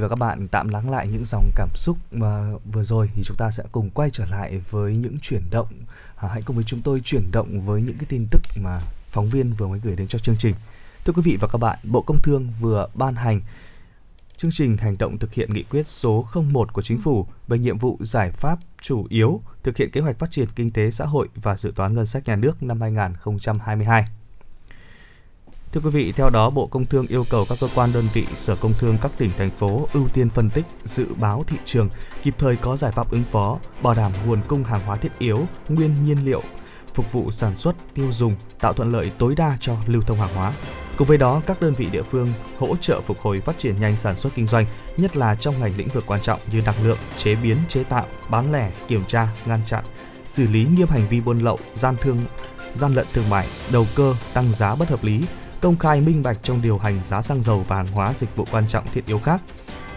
Và các bạn, tạm lắng lại những dòng cảm xúc mà vừa rồi thì chúng ta sẽ cùng quay trở lại với những chuyển động. À, hãy cùng với chúng tôi chuyển động với những cái tin tức mà phóng viên vừa mới gửi đến cho chương trình. Thưa quý vị và các bạn, Bộ Công Thương vừa ban hành chương trình hành động thực hiện nghị quyết số 01 của Chính phủ về nhiệm vụ giải pháp chủ yếu thực hiện kế hoạch phát triển kinh tế xã hội và dự toán ngân sách nhà nước năm 2022. Thưa quý vị, theo đó Bộ Công Thương yêu cầu các cơ quan đơn vị, Sở Công Thương các tỉnh thành phố ưu tiên phân tích, dự báo thị trường, kịp thời có giải pháp ứng phó, bảo đảm nguồn cung hàng hóa thiết yếu, nguyên nhiên liệu phục vụ sản xuất, tiêu dùng, tạo thuận lợi tối đa cho lưu thông hàng hóa. Cùng với đó, các đơn vị địa phương hỗ trợ phục hồi phát triển nhanh sản xuất kinh doanh, nhất là trong ngành lĩnh vực quan trọng như năng lượng, chế biến, chế tạo, bán lẻ, kiểm tra, ngăn chặn, xử lý nghiêm hành vi buôn lậu, gian thương, gian lận thương mại, đầu cơ, tăng giá bất hợp lý, công khai minh bạch trong điều hành giá xăng dầu và hàng hóa dịch vụ quan trọng thiết yếu khác.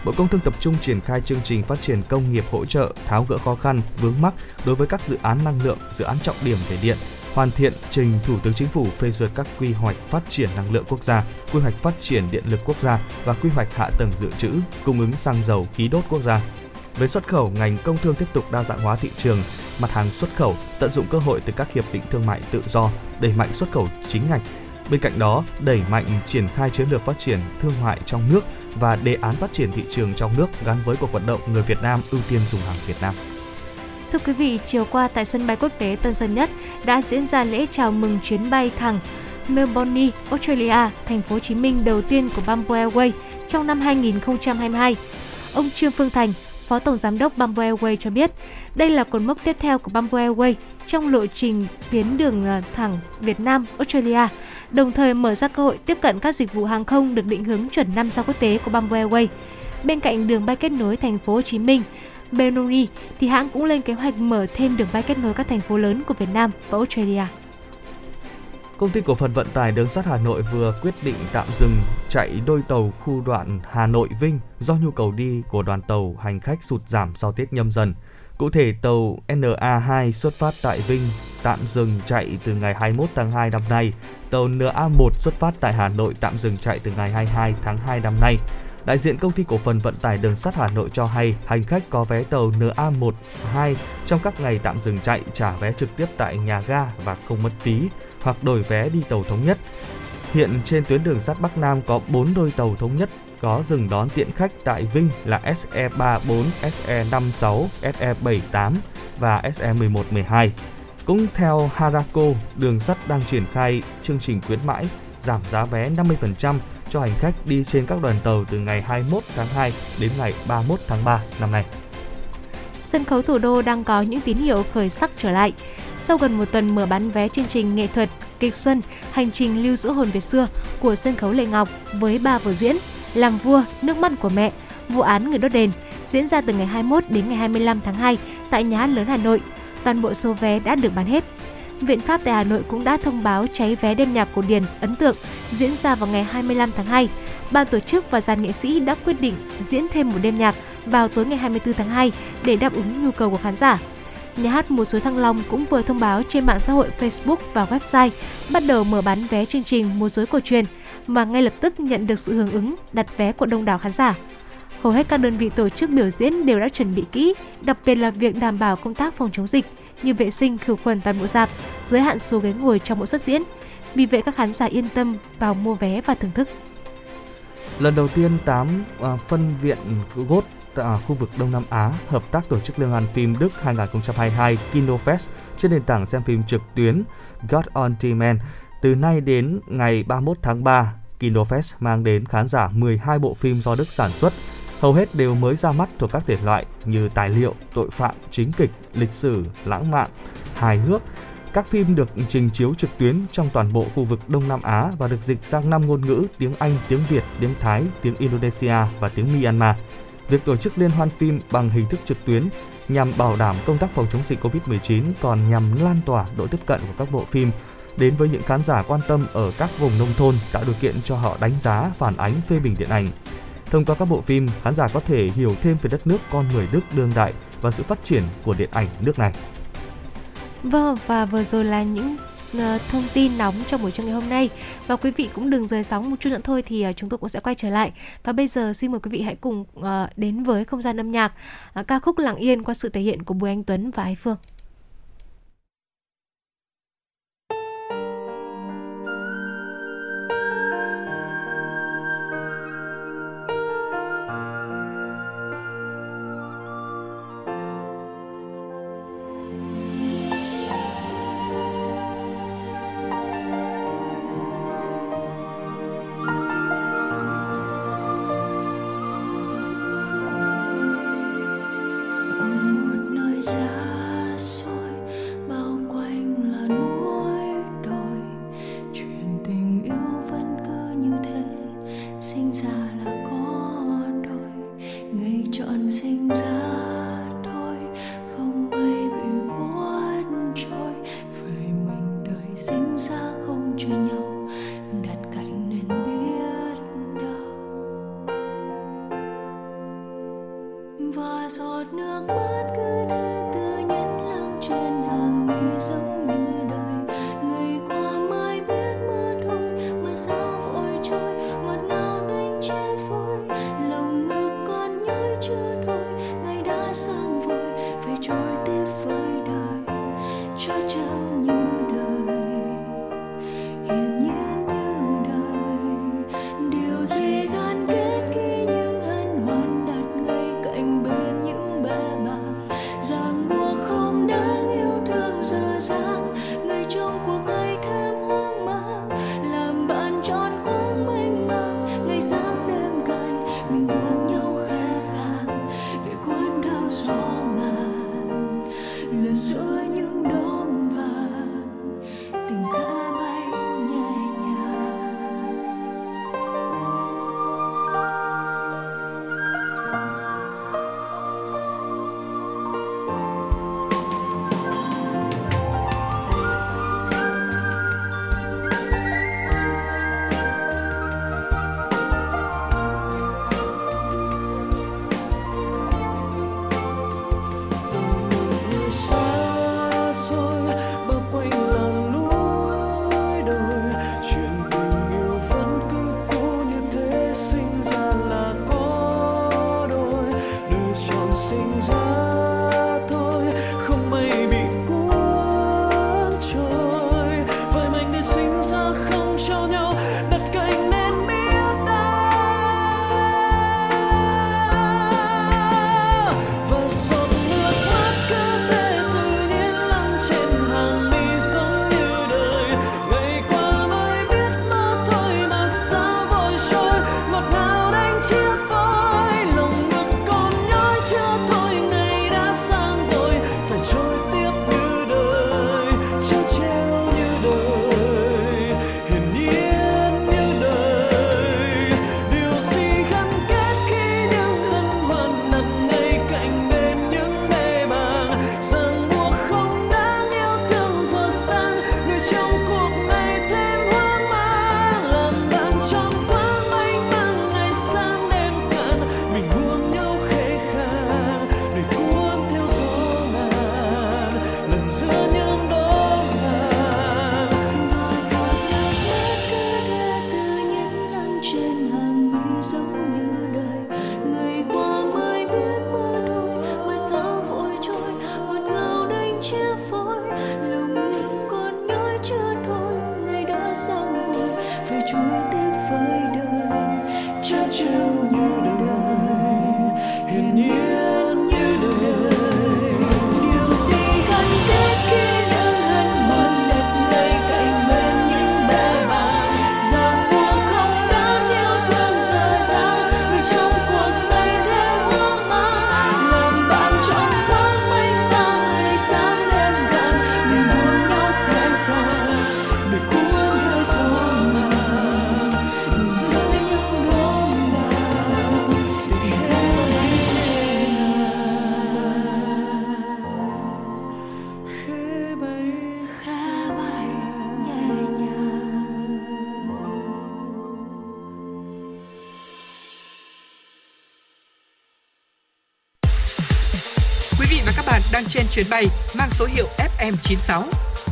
Bộ Công Thương tập trung triển khai chương trình phát triển công nghiệp hỗ trợ tháo gỡ khó khăn, vướng mắc đối với các dự án năng lượng, dự án trọng điểm về điện, hoàn thiện trình Thủ tướng Chính phủ phê duyệt các quy hoạch phát triển năng lượng quốc gia, quy hoạch phát triển điện lực quốc gia và quy hoạch hạ tầng dự trữ, cung ứng xăng dầu khí đốt quốc gia. Về xuất khẩu, ngành công thương tiếp tục đa dạng hóa thị trường, mặt hàng xuất khẩu, tận dụng cơ hội từ các hiệp định thương mại tự do, đẩy mạnh xuất khẩu chính ngạch. Bên cạnh đó, đẩy mạnh triển khai chiến lược phát triển thương mại trong nước và đề án phát triển thị trường trong nước gắn với cuộc vận động người Việt Nam ưu tiên dùng hàng Việt Nam. Thưa quý vị, chiều qua tại sân bay quốc tế Tân Sơn Nhất đã diễn ra lễ chào mừng chuyến bay thẳng Melbourne, Australia, thành phố Hồ Chí Minh đầu tiên của Bamboo Airways trong năm 2022. Ông Trương Phương Thành, Phó Tổng Giám đốc Bamboo Airways cho biết, đây là cột mốc tiếp theo của Bamboo Airways trong lộ trình tiến đường ờ, thẳng Việt Nam, Australia, đồng thời mở ra cơ hội tiếp cận các dịch vụ hàng không được định hướng chuẩn năm sao quốc tế của Bamboo Airways. Bên cạnh đường bay kết nối thành phố Hồ Chí Minh, Benoni thì hãng cũng lên kế hoạch mở thêm đường bay kết nối các thành phố lớn của Việt Nam và Australia. Công ty cổ phần vận tải đường sắt Hà Nội vừa quyết định tạm dừng chạy đôi tàu khu đoạn Hà Nội Vinh do nhu cầu đi của đoàn tàu hành khách sụt giảm sau Tết nhâm dần. Cụ thể, tàu NA2 xuất phát tại Vinh tạm dừng chạy từ ngày 21 tháng 2 năm nay. Tàu NA1 xuất phát tại Hà Nội tạm dừng chạy từ ngày 22 tháng 2 năm nay. Đại diện công ty cổ phần vận tải đường sắt Hà Nội cho hay hành khách có vé tàu NA1, 2 trong các ngày tạm dừng chạy trả vé trực tiếp tại nhà ga và không mất phí hoặc đổi vé đi tàu thống nhất. Hiện trên tuyến đường sắt Bắc Nam có 4 đôi tàu thống nhất có dừng đón tiện khách tại Vinh là SE34, SE56, SE78 và SE1112. Cũng theo Harako, đường sắt đang triển khai chương trình khuyến mãi giảm giá vé 50% cho hành khách đi trên các đoàn tàu từ ngày 21 tháng 2 đến ngày 31 tháng 3 năm nay. Sân khấu thủ đô đang có những tín hiệu khởi sắc trở lại. Sau gần một tuần mở bán vé chương trình nghệ thuật kịch xuân Hành trình lưu giữ hồn Việt xưa của sân khấu Lê Ngọc với ba vở diễn Làm vua, Nước mắt của mẹ, Vụ án người đốt đền diễn ra từ ngày 21 đến ngày 25 tháng 2 tại Nhà hát lớn Hà Nội. Toàn bộ số vé đã được bán hết. Viện Pháp tại Hà Nội cũng đã thông báo cháy vé đêm nhạc cổ điển ấn tượng diễn ra vào ngày 25 tháng 2. Ban tổ chức và dàn nghệ sĩ đã quyết định diễn thêm một đêm nhạc vào tối ngày 24 tháng 2 để đáp ứng nhu cầu của khán giả. Nhà hát Mùa Suối Thăng Long cũng vừa thông báo trên mạng xã hội Facebook và website bắt đầu mở bán vé chương trình Mùa Suối cổ truyền và ngay lập tức nhận được sự hưởng ứng đặt vé của đông đảo khán giả. Hầu hết các đơn vị tổ chức biểu diễn đều đã chuẩn bị kỹ, đặc biệt là việc đảm bảo công tác phòng chống dịch như vệ sinh khử khuẩn toàn bộ dạp, giới hạn số ghế ngồi trong mỗi suất diễn. Vì vậy các khán giả yên tâm vào mua vé và thưởng thức. Lần đầu tiên 8 à, phân viện GOT tại à, khu vực Đông Nam Á hợp tác tổ chức liên hoan phim Đức 2022 KinoFest trên nền tảng xem phim trực tuyến God on Demand từ nay đến ngày 31 tháng 3. KinoFest mang đến khán giả 12 bộ phim do Đức sản xuất, hầu hết đều mới ra mắt thuộc các thể loại như tài liệu, tội phạm, chính kịch, lịch sử, lãng mạn, hài hước. Các phim được trình chiếu trực tuyến trong toàn bộ khu vực Đông Nam Á và được dịch sang 5 ngôn ngữ tiếng Anh, tiếng Việt, tiếng Thái, tiếng Indonesia và tiếng Myanmar. Việc tổ chức liên hoan phim bằng hình thức trực tuyến nhằm bảo đảm công tác phòng chống dịch Covid-19 còn nhằm lan tỏa độ tiếp cận của các bộ phim đến với những khán giả quan tâm ở các vùng nông thôn tạo điều kiện cho họ đánh giá, phản ánh, phê bình điện ảnh. Thông qua các bộ phim, khán giả có thể hiểu thêm về đất nước con người Đức đương đại và sự phát triển của điện ảnh nước này. Vâng, và vừa rồi là những ờ, thông tin nóng trong buổi trưa ngày hôm nay và quý vị cũng đừng rời sóng một chút nữa thôi thì ờ, chúng tôi cũng sẽ quay trở lại và bây giờ xin mời quý vị hãy cùng ờ, đến với không gian âm nhạc ca khúc lặng yên qua sự thể hiện của Bùi Anh Tuấn và Ái Phương. Chuyến bay mang số hiệu FM96.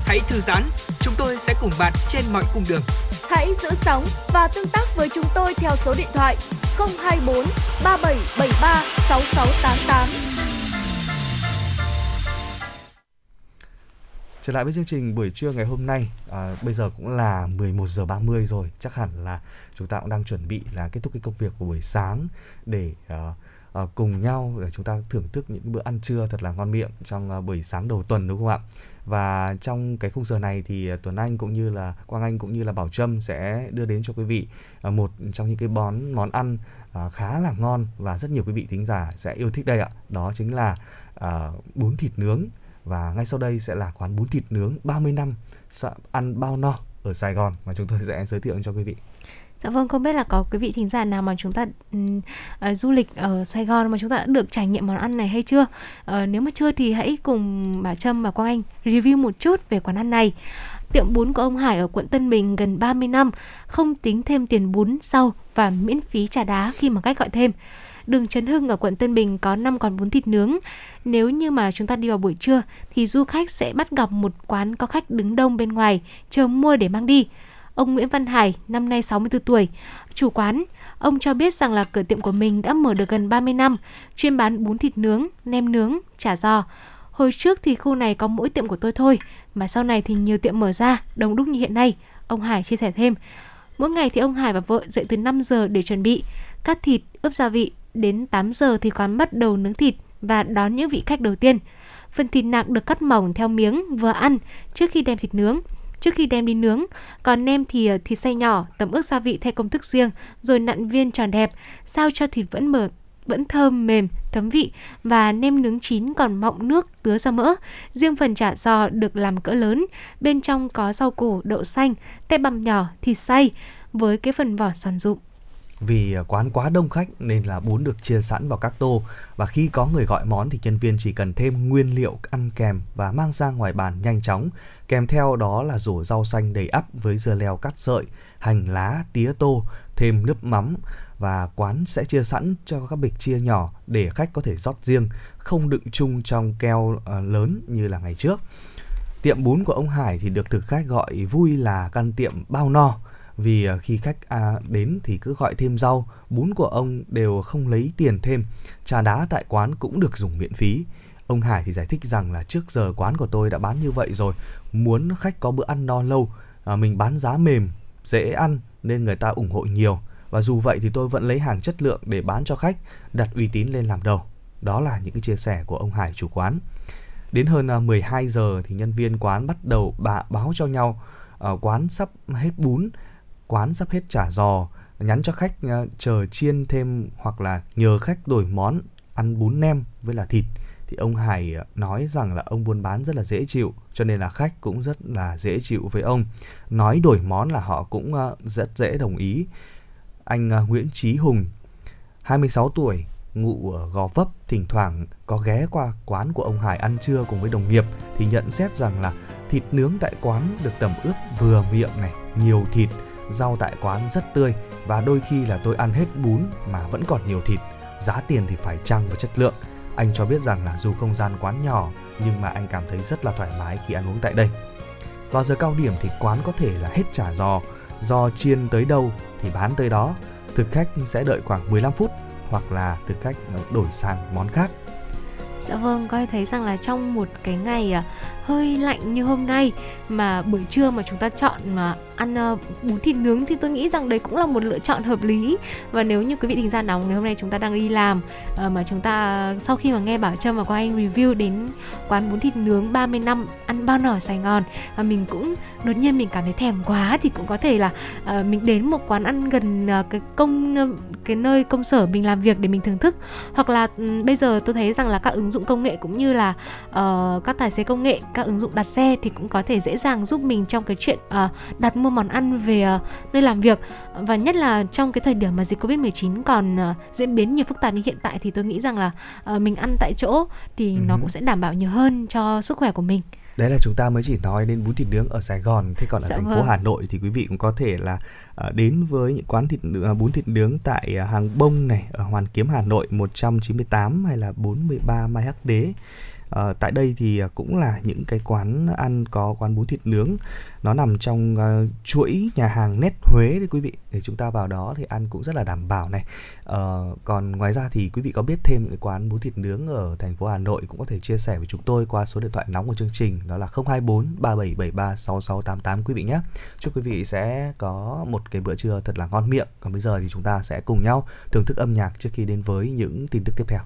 Hãy thư giãn, chúng tôi sẽ cùng bạn trên mọi cung đường. Hãy giữ sóng và tương tác với chúng tôi theo số điện thoại 024 3773 6688. Trở lại với chương trình buổi trưa ngày hôm nay, à, bây giờ cũng là 11 giờ 30 rồi, chắc hẳn là chúng ta cũng đang chuẩn bị là kết thúc cái công việc của buổi sáng để uh, uh, cùng nhau để chúng ta thưởng thức những bữa ăn trưa thật là ngon miệng trong uh, buổi sáng đầu tuần đúng không ạ? Và trong cái khung giờ này thì ờ, Tuấn Anh cũng như là Quang Anh cũng như là Bảo Trâm sẽ đưa đến cho quý vị uh, một trong những cái món món ăn uh, khá là ngon và rất nhiều quý vị thính giả sẽ yêu thích đây ạ. Đó chính là uh, bún thịt nướng và ngay sau đây sẽ là quán bún thịt nướng 30 năm ăn bao no ở Sài Gòn mà chúng tôi sẽ giới thiệu cho quý vị. Dạ vâng, không biết là có quý vị thính giả nào mà chúng ta um, uh, du lịch ở Sài Gòn mà chúng ta đã được trải nghiệm món ăn này hay chưa? Uh, nếu mà chưa thì hãy cùng bà Trâm và Quang Anh review một chút về quán ăn này. Tiệm bún của ông Hải ở quận Tân Bình gần 30 năm, không tính thêm tiền bún sau và miễn phí trà đá khi mà khách gọi thêm đường Trấn Hưng ở quận Tân Bình có 5 quán bún thịt nướng. Nếu như mà chúng ta đi vào buổi trưa thì du khách sẽ bắt gặp một quán có khách đứng đông bên ngoài chờ mua để mang đi. Ông Nguyễn Văn Hải, năm nay 64 tuổi, chủ quán, ông cho biết rằng là cửa tiệm của mình đã mở được gần 30 năm, chuyên bán bún thịt nướng, nem nướng, chả giò. Hồi trước thì khu này có mỗi tiệm của tôi thôi, mà sau này thì nhiều tiệm mở ra, đông đúc như hiện nay. Ông Hải chia sẻ thêm. Mỗi ngày thì ông Hải và vợ dậy từ 5 giờ để chuẩn bị, cắt thịt, ướp gia vị, đến 8 giờ thì quán bắt đầu nướng thịt và đón những vị khách đầu tiên. Phần thịt nạc được cắt mỏng theo miếng vừa ăn trước khi đem thịt nướng trước khi đem đi nướng. Còn nem thì ờ, thịt xay nhỏ, tẩm ướp gia vị theo công thức riêng, rồi nặn viên tròn đẹp, sao cho thịt vẫn mở vẫn thơm mềm, thấm vị và nem nướng chín còn mọng nước tứa ra mỡ. Riêng phần chả giò được làm cỡ lớn, bên trong có rau củ, đậu xanh, tép bằm nhỏ, thịt xay với cái phần vỏ giòn rụm. Vì à, quán quá đông khách nên là bún được chia sẵn vào các tô và khi có người gọi món thì nhân viên chỉ cần thêm nguyên liệu ăn kèm và mang ra ngoài bàn nhanh chóng. Kèm theo đó là rổ rau xanh đầy ắp với dưa leo cắt sợi, hành lá, tía tô, thêm nước mắm và quán sẽ chia sẵn cho các bịch chia nhỏ để khách có thể rót riêng, không đựng chung trong keo à, lớn như là ngày trước. Tiệm bún của ông Hải thì được thực khách gọi vui là căn tiệm bao no vì à, khi khách à, đến thì cứ gọi thêm rau, bún của ông đều không lấy tiền thêm. Trà đá tại quán cũng được dùng miễn phí. Ông Hải thì giải thích rằng là trước giờ quán của tôi đã bán như vậy rồi, muốn khách có bữa ăn no lâu, à, mình bán giá mềm, dễ ăn nên người ta ủng hộ nhiều. Và dù vậy thì tôi vẫn lấy hàng chất lượng để bán cho khách, đặt uy tín lên làm đầu. Đó là những cái chia sẻ của ông Hải chủ quán. Đến hơn à, 12 giờ thì nhân viên quán bắt đầu bà báo cho nhau à, quán sắp hết bún quán sắp hết trả giò, nhắn cho khách uh, chờ chiên thêm hoặc là nhờ khách đổi món ăn bún nem với là thịt thì ông Hải ờ, nói rằng là ông buôn bán rất là dễ chịu cho nên là khách cũng rất là dễ chịu với ông. Nói đổi món là họ cũng uh, rất dễ đồng ý. Anh uh, Nguyễn Chí Hùng 26 tuổi ngụ ở Gò Vấp thỉnh thoảng có ghé qua quán của ông Hải ăn trưa cùng với đồng nghiệp thì nhận xét rằng là thịt nướng tại quán được tẩm ướp vừa miệng này, nhiều thịt rau tại quán rất tươi và đôi khi là tôi ăn hết bún mà vẫn còn nhiều thịt. Giá tiền thì phải chăng và chất lượng. Anh cho biết rằng là dù không gian quán nhỏ nhưng mà anh cảm thấy rất là thoải mái khi ăn uống tại đây. Vào giờ cao điểm thì quán có thể là hết trả giò, giò chiên tới đâu thì bán tới đó. Thực khách sẽ đợi khoảng 15 phút hoặc là thực khách đổi sang món khác. Dạ vâng, coi thấy rằng là trong một cái ngày à, hơi lạnh như hôm nay. Mà buổi trưa mà chúng ta chọn mà ăn à, bún thịt nướng thì tôi nghĩ rằng đấy cũng là một lựa chọn hợp lý. Và nếu như quý vị thính giả nào ngày hôm nay chúng ta đang đi làm à, mà chúng ta sau khi mà nghe Bảo Trâm và Quang Anh review đến quán bún thịt nướng 30 năm ăn bao nở Sài Gòn và mình cũng đột nhiên mình cảm thấy thèm quá thì cũng có thể là à, mình đến một quán ăn gần cái công cái nơi công sở mình làm việc để mình thưởng thức. Hoặc là ừ, bây giờ tôi thấy rằng là các ứng dụng công nghệ cũng như là uh, các tài xế công nghệ các ứng dụng đặt xe thì cũng có thể dễ dàng giúp mình trong cái chuyện uh, đặt mua món ăn về uh, nơi làm việc và nhất là trong cái thời điểm mà dịch Covid-19 còn uh, diễn biến nhiều phức tạp như hiện tại thì tôi nghĩ rằng là uh, mình ăn tại chỗ thì uh-huh. nó cũng sẽ đảm bảo nhiều hơn cho sức khỏe của mình đấy là chúng ta mới chỉ nói đến bún thịt nướng ở Sài Gòn thế còn ở dạ thành vâng. phố Hà Nội thì quý vị cũng có thể là đến với những quán thịt uh, bún thịt nướng tại uh, hàng bông này ở Hoàn Kiếm Hà Nội 198 hay là 43 Mai Hắc Đế À, tại đây thì à, cũng là những cái quán ăn có quán bún thịt nướng. Nó nằm trong uh, chuỗi nhà hàng nét Huế đấy quý vị. Để chúng ta vào đó thì ăn cũng rất là đảm bảo này. Uh, còn ngoài ra thì quý vị có biết thêm những cái quán bún thịt nướng ở thành phố Hà Nội cũng có thể chia sẻ với chúng tôi qua số điện thoại nóng của chương trình đó là 024 3773 6688 quý vị nhé. Chúc quý vị sẽ có một cái bữa trưa thật là ngon miệng. Còn bây giờ thì chúng ta sẽ cùng nhau thưởng thức âm nhạc trước khi đến với những tin tức tiếp theo.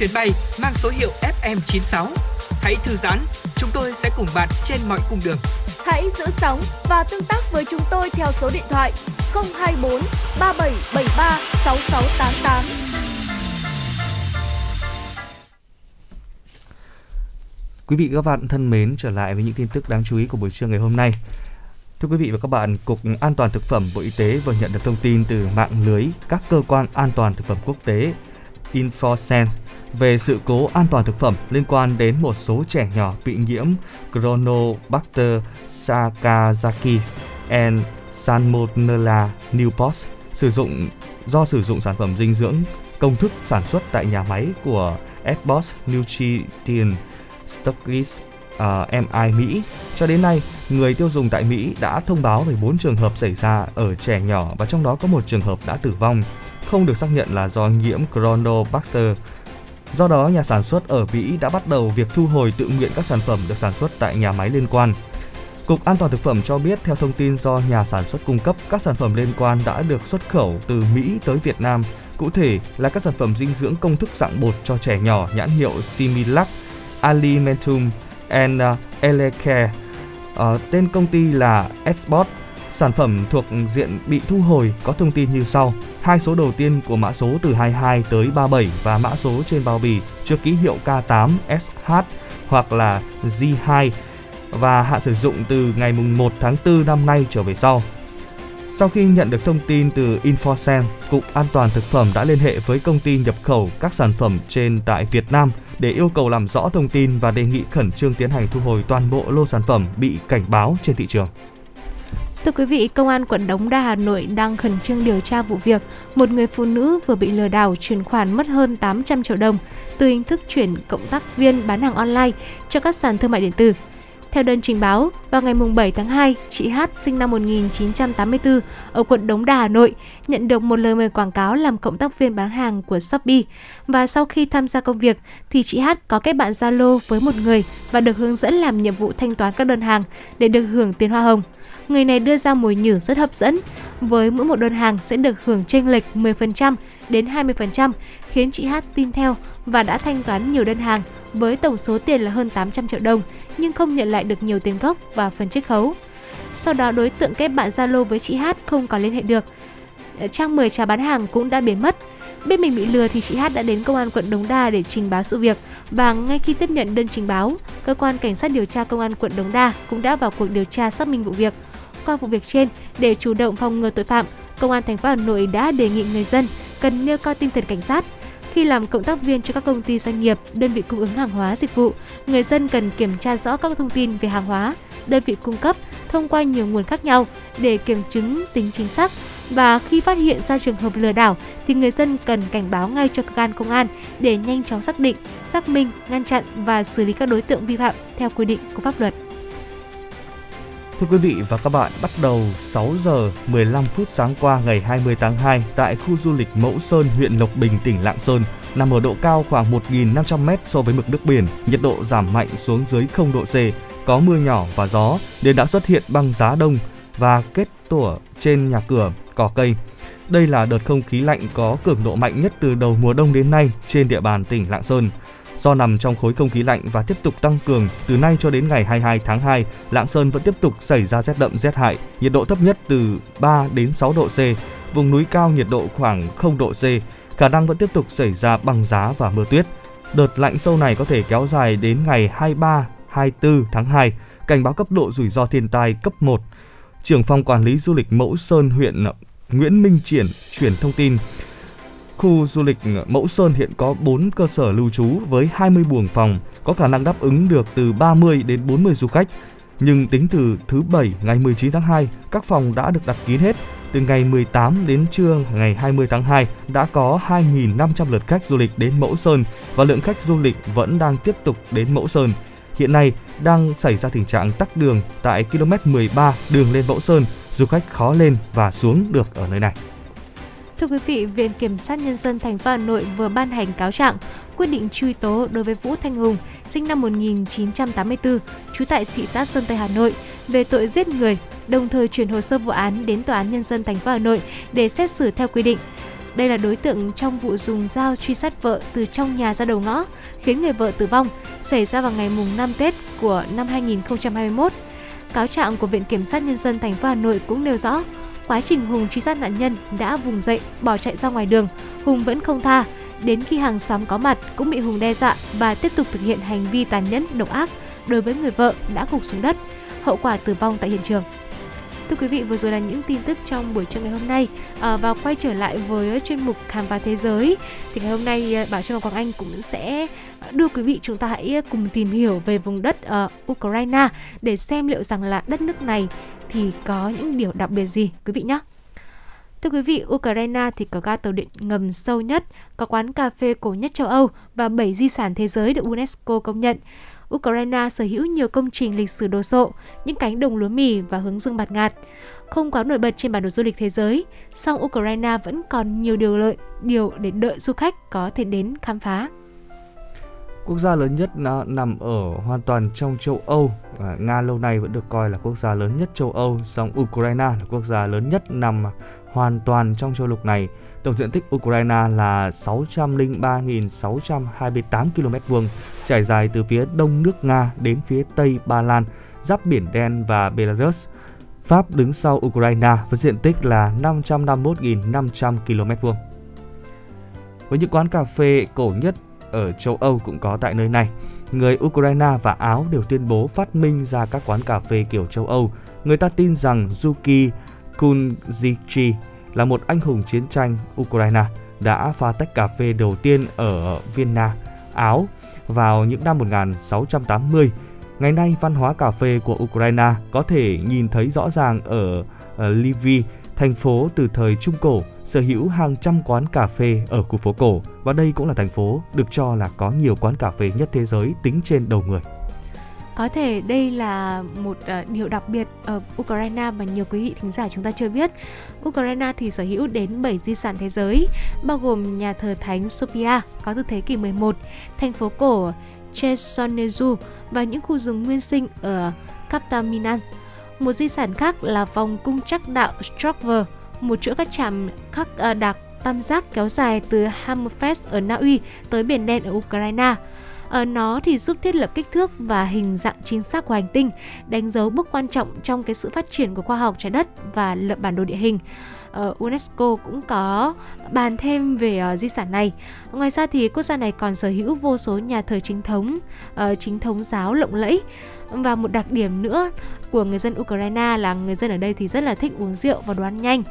Chuyến bay mang số hiệu FM96. Hãy thư giãn, chúng tôi sẽ cùng bạn trên mọi cung đường. Hãy giữ sóng và tương tác với chúng tôi theo số điện thoại 024 3773 6688. Quý vị và các bạn thân mến, trở lại với những tin tức đáng chú ý của buổi trưa ngày hôm nay. Thưa quý vị và các bạn, Cục An toàn Thực phẩm Bộ Y tế vừa nhận được thông tin từ mạng lưới các cơ quan an toàn thực phẩm quốc tế InfoSense về sự cố an toàn thực phẩm liên quan đến một số trẻ nhỏ bị nhiễm Chronobacter sakazaki and Salmonella newport sử dụng do sử dụng sản phẩm dinh dưỡng công thức sản xuất tại nhà máy của Edbos Nutrition Stuckis uh, ờ, MI Mỹ. Cho đến nay, người tiêu dùng tại Mỹ đã thông báo về 4 trường hợp xảy ra ở trẻ nhỏ và trong đó có một trường hợp đã tử vong, không được xác nhận là do nhiễm Chronobacter. Do đó, nhà sản xuất ở Mỹ đã bắt đầu việc thu hồi tự nguyện các sản phẩm được sản xuất tại nhà máy liên quan. Cục An toàn thực phẩm cho biết theo thông tin do nhà sản xuất cung cấp, các sản phẩm liên quan đã được xuất khẩu từ Mỹ tới Việt Nam. Cụ thể là các sản phẩm dinh dưỡng công thức dạng bột cho trẻ nhỏ nhãn hiệu Similac, Alimentum and Elecare. Uh, tên công ty là Export. Sản phẩm thuộc diện bị thu hồi có thông tin như sau. Hai số đầu tiên của mã số từ 22 tới 37 và mã số trên bao bì chưa ký hiệu K8 SH hoặc là G2 và hạn sử dụng từ ngày 1 tháng 4 năm nay trở về sau. Sau khi nhận được thông tin từ Infosem, Cục An toàn Thực phẩm đã liên hệ với công ty nhập khẩu các sản phẩm trên tại Việt Nam để yêu cầu làm rõ thông tin và đề nghị khẩn trương tiến hành thu hồi toàn bộ lô sản phẩm bị cảnh báo trên thị trường. Thưa quý vị, Công an quận Đống Đa Hà Nội đang khẩn trương điều tra vụ việc một người phụ nữ vừa bị lừa đảo chuyển khoản mất hơn 800 triệu đồng từ hình thức chuyển cộng tác viên bán hàng online cho các sàn thương mại điện tử. Theo đơn trình báo, vào ngày 7 tháng 2, chị Hát sinh năm 1984 ở quận Đống Đa, Hà Nội nhận được một lời mời quảng cáo làm cộng tác viên bán hàng của Shopee và sau khi tham gia công việc thì chị Hát có kết bạn Zalo với một người và được hướng dẫn làm nhiệm vụ thanh toán các đơn hàng để được hưởng tiền hoa hồng. Người này đưa ra mồi nhử rất hấp dẫn, với mỗi một đơn hàng sẽ được hưởng chênh lệch 10% đến 20%, khiến chị Hát tin theo và đã thanh toán nhiều đơn hàng với tổng số tiền là hơn 800 triệu đồng nhưng không nhận lại được nhiều tiền gốc và phần chiết khấu. Sau đó đối tượng kết bạn Zalo với chị Hát không còn liên hệ được. Ờ, trang 10 trà bán hàng cũng đã biến mất. Biết mình bị lừa thì chị Hát đã đến công an quận Đống Đa để trình báo sự việc và ngay khi tiếp nhận đơn trình báo, cơ quan cảnh sát điều tra công an quận Đống Đa cũng đã vào cuộc điều tra xác minh vụ việc. Qua vụ việc trên, để chủ động phòng ngừa tội phạm, công an thành phố Hà Nội đã đề nghị người dân cần nêu cao tinh thần cảnh sát, khi làm cộng tác viên cho các công ty doanh nghiệp, đơn vị cung ứng hàng hóa dịch vụ, người dân cần kiểm tra rõ các thông tin về hàng hóa, đơn vị cung cấp thông qua nhiều nguồn khác nhau để kiểm chứng tính chính xác và khi phát hiện ra trường hợp lừa đảo thì người dân cần cảnh báo ngay cho cơ quan công an để nhanh chóng xác định, xác minh, ngăn chặn và xử lý các đối tượng vi phạm theo quy định của pháp luật. Thưa quý vị và các bạn, bắt đầu 6 giờ 15 phút sáng qua ngày 20 tháng 2 tại khu du lịch Mẫu Sơn, huyện Lộc Bình, tỉnh Lạng Sơn, nằm ở độ cao khoảng 1.500m so với mực nước biển, nhiệt độ giảm mạnh xuống dưới 0 độ C, có mưa nhỏ và gió nên đã xuất hiện băng giá đông và kết tủa trên nhà cửa, cỏ cây. Đây là đợt không khí lạnh có cường độ mạnh nhất từ đầu mùa đông đến nay trên địa bàn tỉnh Lạng Sơn. Do nằm trong khối không khí lạnh và tiếp tục tăng cường từ nay cho đến ngày 22 tháng 2, Lạng Sơn vẫn tiếp tục xảy ra rét đậm rét hại, nhiệt độ thấp nhất từ 3 đến 6 độ C, vùng núi cao nhiệt độ khoảng 0 độ C, khả năng vẫn tiếp tục xảy ra băng giá và mưa tuyết. Đợt lạnh sâu này có thể kéo dài đến ngày 23, 24 tháng 2, cảnh báo cấp độ rủi ro thiên tai cấp 1. Trưởng phòng quản lý du lịch Mẫu Sơn huyện Nguyễn Minh Triển chuyển thông tin Khu du lịch Mẫu Sơn hiện có 4 cơ sở lưu trú với 20 buồng phòng, có khả năng đáp ứng được từ 30 đến 40 du khách. Nhưng tính từ thứ Bảy ngày 19 tháng 2, các phòng đã được đặt kín hết. Từ ngày 18 đến trưa ngày 20 tháng 2 đã có 2.500 lượt khách du lịch đến Mẫu Sơn và lượng khách du lịch vẫn đang tiếp tục đến Mẫu Sơn. Hiện nay đang xảy ra tình trạng tắc đường tại km 13 đường lên Mẫu Sơn, du khách khó lên và xuống được ở nơi này. Thưa quý vị, Viện Kiểm sát Nhân dân thành phố Hà Nội vừa ban hành cáo trạng quyết định truy tố đối với Vũ Thanh Hùng, sinh năm 1984, trú tại thị xã Sơn Tây Hà Nội về tội giết người, đồng thời chuyển hồ sơ vụ án đến Tòa án Nhân dân thành phố Hà Nội để xét xử theo quy định. Đây là đối tượng trong vụ dùng dao truy sát vợ từ trong nhà ra đầu ngõ, khiến người vợ tử vong. xảy ra vào ngày mùng 5 Tết của năm 2021. Cáo trạng của Viện Kiểm sát Nhân dân thành phố Hà Nội cũng nêu rõ, quá trình Hùng truy sát nạn nhân đã vùng dậy, bỏ chạy ra ngoài đường, Hùng vẫn không tha. Đến khi hàng xóm có mặt cũng bị Hùng đe dọa và tiếp tục thực hiện hành vi tàn nhẫn, độc ác đối với người vợ đã gục xuống đất, hậu quả tử vong tại hiện trường. Thưa quý vị, vừa rồi là những tin tức trong buổi trưa ngày hôm nay. À, và quay trở lại với chuyên mục khám phá thế giới thì ngày hôm nay à, Bảo Trâm và Quang Anh cũng sẽ đưa quý vị chúng ta hãy cùng tìm hiểu về vùng đất uh, Ukraine để xem liệu rằng là đất nước này thì có những điều đặc biệt gì quý vị nhé. Thưa quý vị, Ukraine thì có ga tàu điện ngầm sâu nhất, có quán cà phê cổ nhất châu Âu và 7 di sản thế giới được UNESCO công nhận. Ukraine sở hữu nhiều công trình lịch sử đồ sộ, những cánh đồng lúa mì và hướng dương bạt ngạt. Không quá nổi bật trên bản đồ du lịch thế giới, song Ukraine vẫn còn nhiều điều lợi, điều để đợi du khách có thể đến khám phá. Quốc gia lớn nhất nằm ở hoàn toàn trong châu Âu. Nga lâu nay vẫn được coi là quốc gia lớn nhất châu Âu, song Ukraine là quốc gia lớn nhất nằm hoàn toàn trong châu lục này. Tổng diện tích Ukraine là 603.628 km vuông, trải dài từ phía đông nước Nga đến phía tây Ba Lan, giáp biển Đen và Belarus. Pháp đứng sau Ukraine với diện tích là 551.500 km vuông. Với những quán cà phê cổ nhất ở châu Âu cũng có tại nơi này. Người Ukraine và Áo đều tuyên bố phát minh ra các quán cà phê kiểu châu Âu. Người ta tin rằng Yuki Kunzichi là một anh hùng chiến tranh Ukraine đã pha tách cà phê đầu tiên ở Vienna, Áo vào những năm 1680. Ngày nay, văn hóa cà phê của Ukraine có thể nhìn thấy rõ ràng ở, ở Lviv, thành phố từ thời Trung Cổ, sở hữu hàng trăm quán cà phê ở khu phố cổ và đây cũng là thành phố được cho là có nhiều quán cà phê nhất thế giới tính trên đầu người. Có thể đây là một ờ, điều đặc biệt ở Ukraine mà nhiều quý vị thính giả chúng ta chưa biết. Ukraine thì sở hữu đến 7 di sản thế giới, bao gồm nhà thờ Thánh Sophia có từ thế kỷ 11, thành phố cổ Chesonezu và những khu rừng nguyên sinh ở Kaptaminas. Một di sản khác là vòng cung trắc đạo Strokver, một chuỗi các trạm khắc uh, đặc tam giác kéo dài từ Hammerfest ở Na Uy tới biển đen ở Ukraine. Ở nó thì giúp thiết lập kích thước và hình dạng chính xác của hành tinh, đánh dấu bước quan trọng trong cái sự phát triển của khoa học trái đất và lập bản đồ địa hình. Uh, UNESCO cũng có bàn thêm về uh, di sản này. Ngoài ra thì quốc gia này còn sở hữu vô số nhà thờ chính thống, uh, chính thống giáo lộng lẫy. Và một đặc điểm nữa của người dân Ukraine là người dân ở đây thì rất là thích uống rượu và đồ ăn nhanh.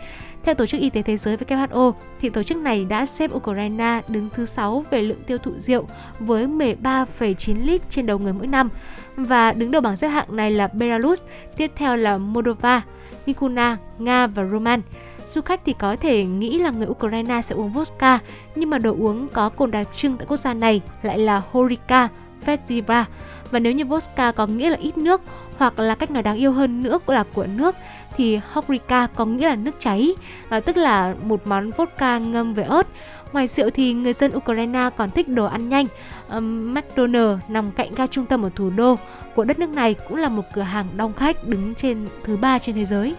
Theo Tổ chức Y tế Thế giới WHO, thì tổ chức này đã xếp Ukraine đứng thứ 6 về lượng tiêu thụ rượu với 13,9 lít trên đầu người mỗi năm. Và đứng đầu bảng xếp hạng này là Belarus, tiếp theo là Moldova, Nikuna, Nga và Roman. Du khách thì có thể nghĩ là người Ukraine sẽ uống vodka, nhưng mà đồ uống có cồn đặc trưng tại quốc gia này lại là Horika Festiva. Và nếu như vodka có nghĩa là ít nước hoặc là cách nói đáng yêu hơn nữa là của nước thì Hokrika có nghĩa là nước cháy, à, tức là một món vodka ngâm với ớt. Ngoài rượu thì người dân Ukraine còn thích đồ ăn nhanh. Um, McDonald's nằm cạnh ga trung tâm ở thủ đô của đất nước này cũng là một cửa hàng đông khách đứng trên thứ ba trên thế giới.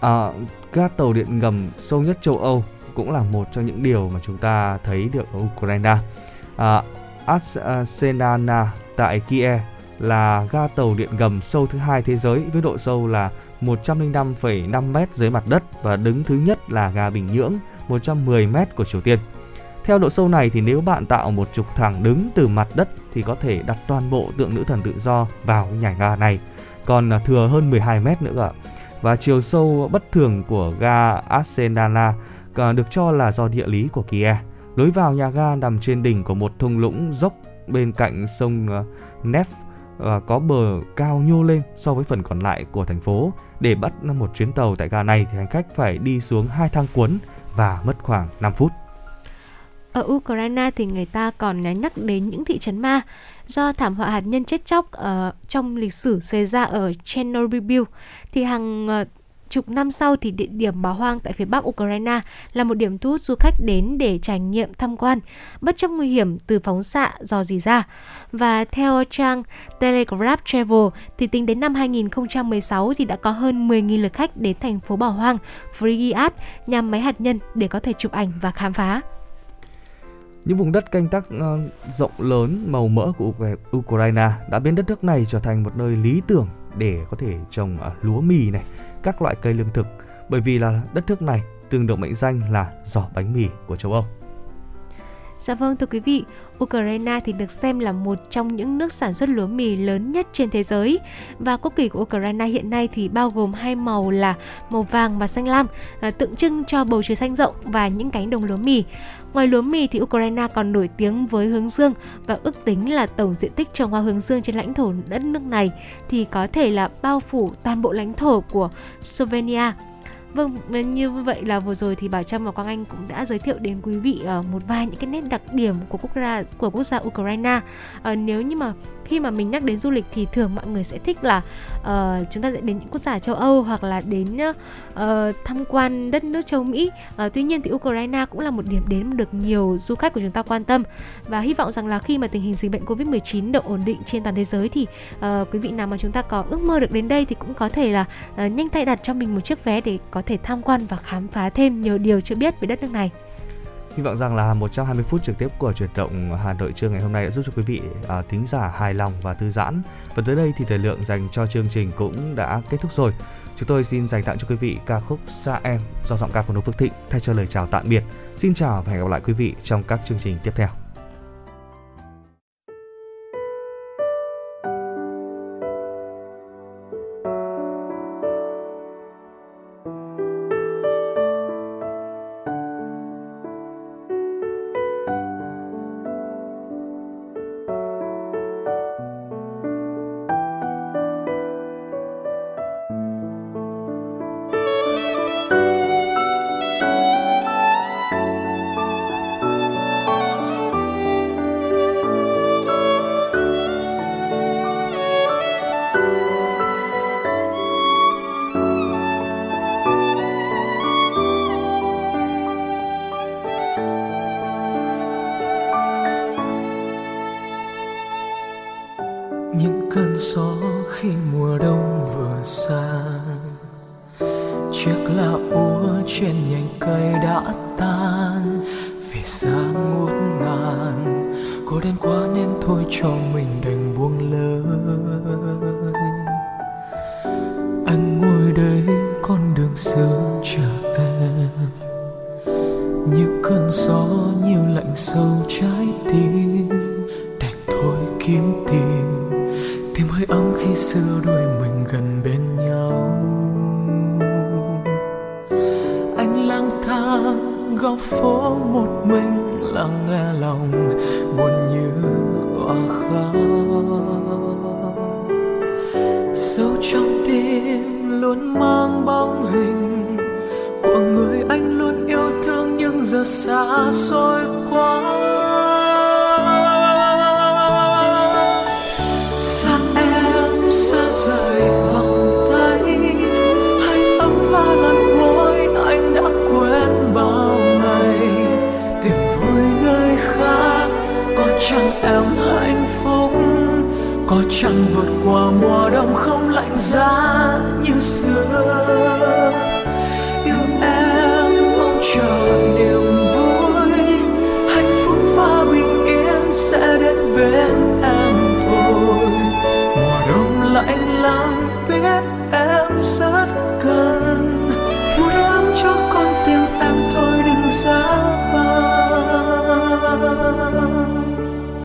À, ga tàu điện ngầm sâu nhất châu Âu cũng là một trong những điều mà chúng ta thấy được ở Ukraine. À, Asenana tại Kiev là ga tàu điện ngầm sâu thứ hai thế giới với độ sâu là 105,5 m dưới mặt đất và đứng thứ nhất là ga Bình Nhưỡng 110 m của Triều Tiên. Theo độ sâu này thì nếu bạn tạo một trục thẳng đứng từ mặt đất thì có thể đặt toàn bộ tượng nữ thần tự do vào nhà ga này, còn à, thừa hơn 12 m nữa ạ. Và chiều sâu bất thường của ga Asenana à, được cho là do địa lý của Kiev. Lối vào nhà ga nằm trên đỉnh của một thung lũng dốc bên cạnh sông Neft. Nef và có bờ cao nhô lên so với phần còn lại của thành phố. Để bắt một chuyến tàu tại ga này thì hành khách phải đi xuống hai thang cuốn và mất khoảng 5 phút. Ở Ukraine thì người ta còn nhắc đến những thị trấn ma do thảm họa hạt nhân chết chóc ở trong lịch sử xảy ra ở Chernobyl thì hàng uh, chục năm sau thì địa điểm bỏ hoang tại phía bắc Ukraine là một điểm thu hút du khách đến để trải nghiệm tham quan, bất chấp nguy hiểm từ phóng xạ do gì ra. Và theo trang Telegraph Travel thì tính đến năm 2016 thì đã có hơn 10.000 lượt khách đến thành phố bỏ hoang Pripyat, nhà máy hạt nhân để có thể chụp ảnh và khám phá. Những vùng đất canh tác ờ, rộng lớn màu mỡ của Ukraine đã biến đất nước này trở thành một nơi lý tưởng để có thể trồng ờ, lúa mì này, các loại cây lương thực bởi vì là đất nước này từng được mệnh danh là giỏ bánh mì của châu Âu. Dạ vâng thưa quý vị, Ukraine thì được xem là một trong những nước sản xuất lúa mì lớn nhất trên thế giới và quốc kỳ của Ukraine hiện nay thì bao gồm hai màu là màu vàng và xanh lam, ờ, tượng trưng cho bầu trời xanh rộng và những cánh đồng lúa mì. Ngoài lúa mì thì Ukraine còn nổi tiếng với hướng dương và ước tính là tổng diện tích trồng hoa hướng dương trên lãnh thổ đất nước này thì có thể là bao phủ toàn bộ lãnh thổ của Slovenia. Vâng, như vậy là vừa rồi thì Bảo Trâm và Quang Anh cũng đã giới thiệu đến quý vị ờ, một vài những cái nét đặc điểm của quốc gia của quốc gia Ukraine. Ờ, nếu như mà khi mà mình nhắc đến du lịch thì thường mọi người sẽ thích là uh, chúng ta sẽ đến những quốc gia châu Âu hoặc là đến uh, tham quan đất nước châu Mỹ. Uh, tuy nhiên thì Ukraine cũng là một điểm đến được nhiều du khách của chúng ta quan tâm và hy vọng rằng là khi mà tình hình dịch bệnh Covid-19 được ổn định trên toàn thế giới thì uh, quý vị nào mà chúng ta có ước mơ được đến đây thì cũng có thể là uh, nhanh tay đặt cho mình một chiếc vé để có thể tham quan và khám phá thêm nhiều điều chưa biết về đất nước này. Hy vọng rằng là 120 phút trực tiếp của truyền động Hà Nội trưa ngày hôm nay đã giúp cho quý vị à, thính giả hài lòng và thư giãn. Và tới đây thì thời lượng dành cho chương trình cũng đã kết thúc rồi. Chúng tôi xin dành tặng cho quý vị ca khúc Xa Em do giọng ca của Đỗ Phước Thịnh thay cho lời chào tạm biệt. Xin chào và hẹn gặp lại quý vị trong các chương trình tiếp theo.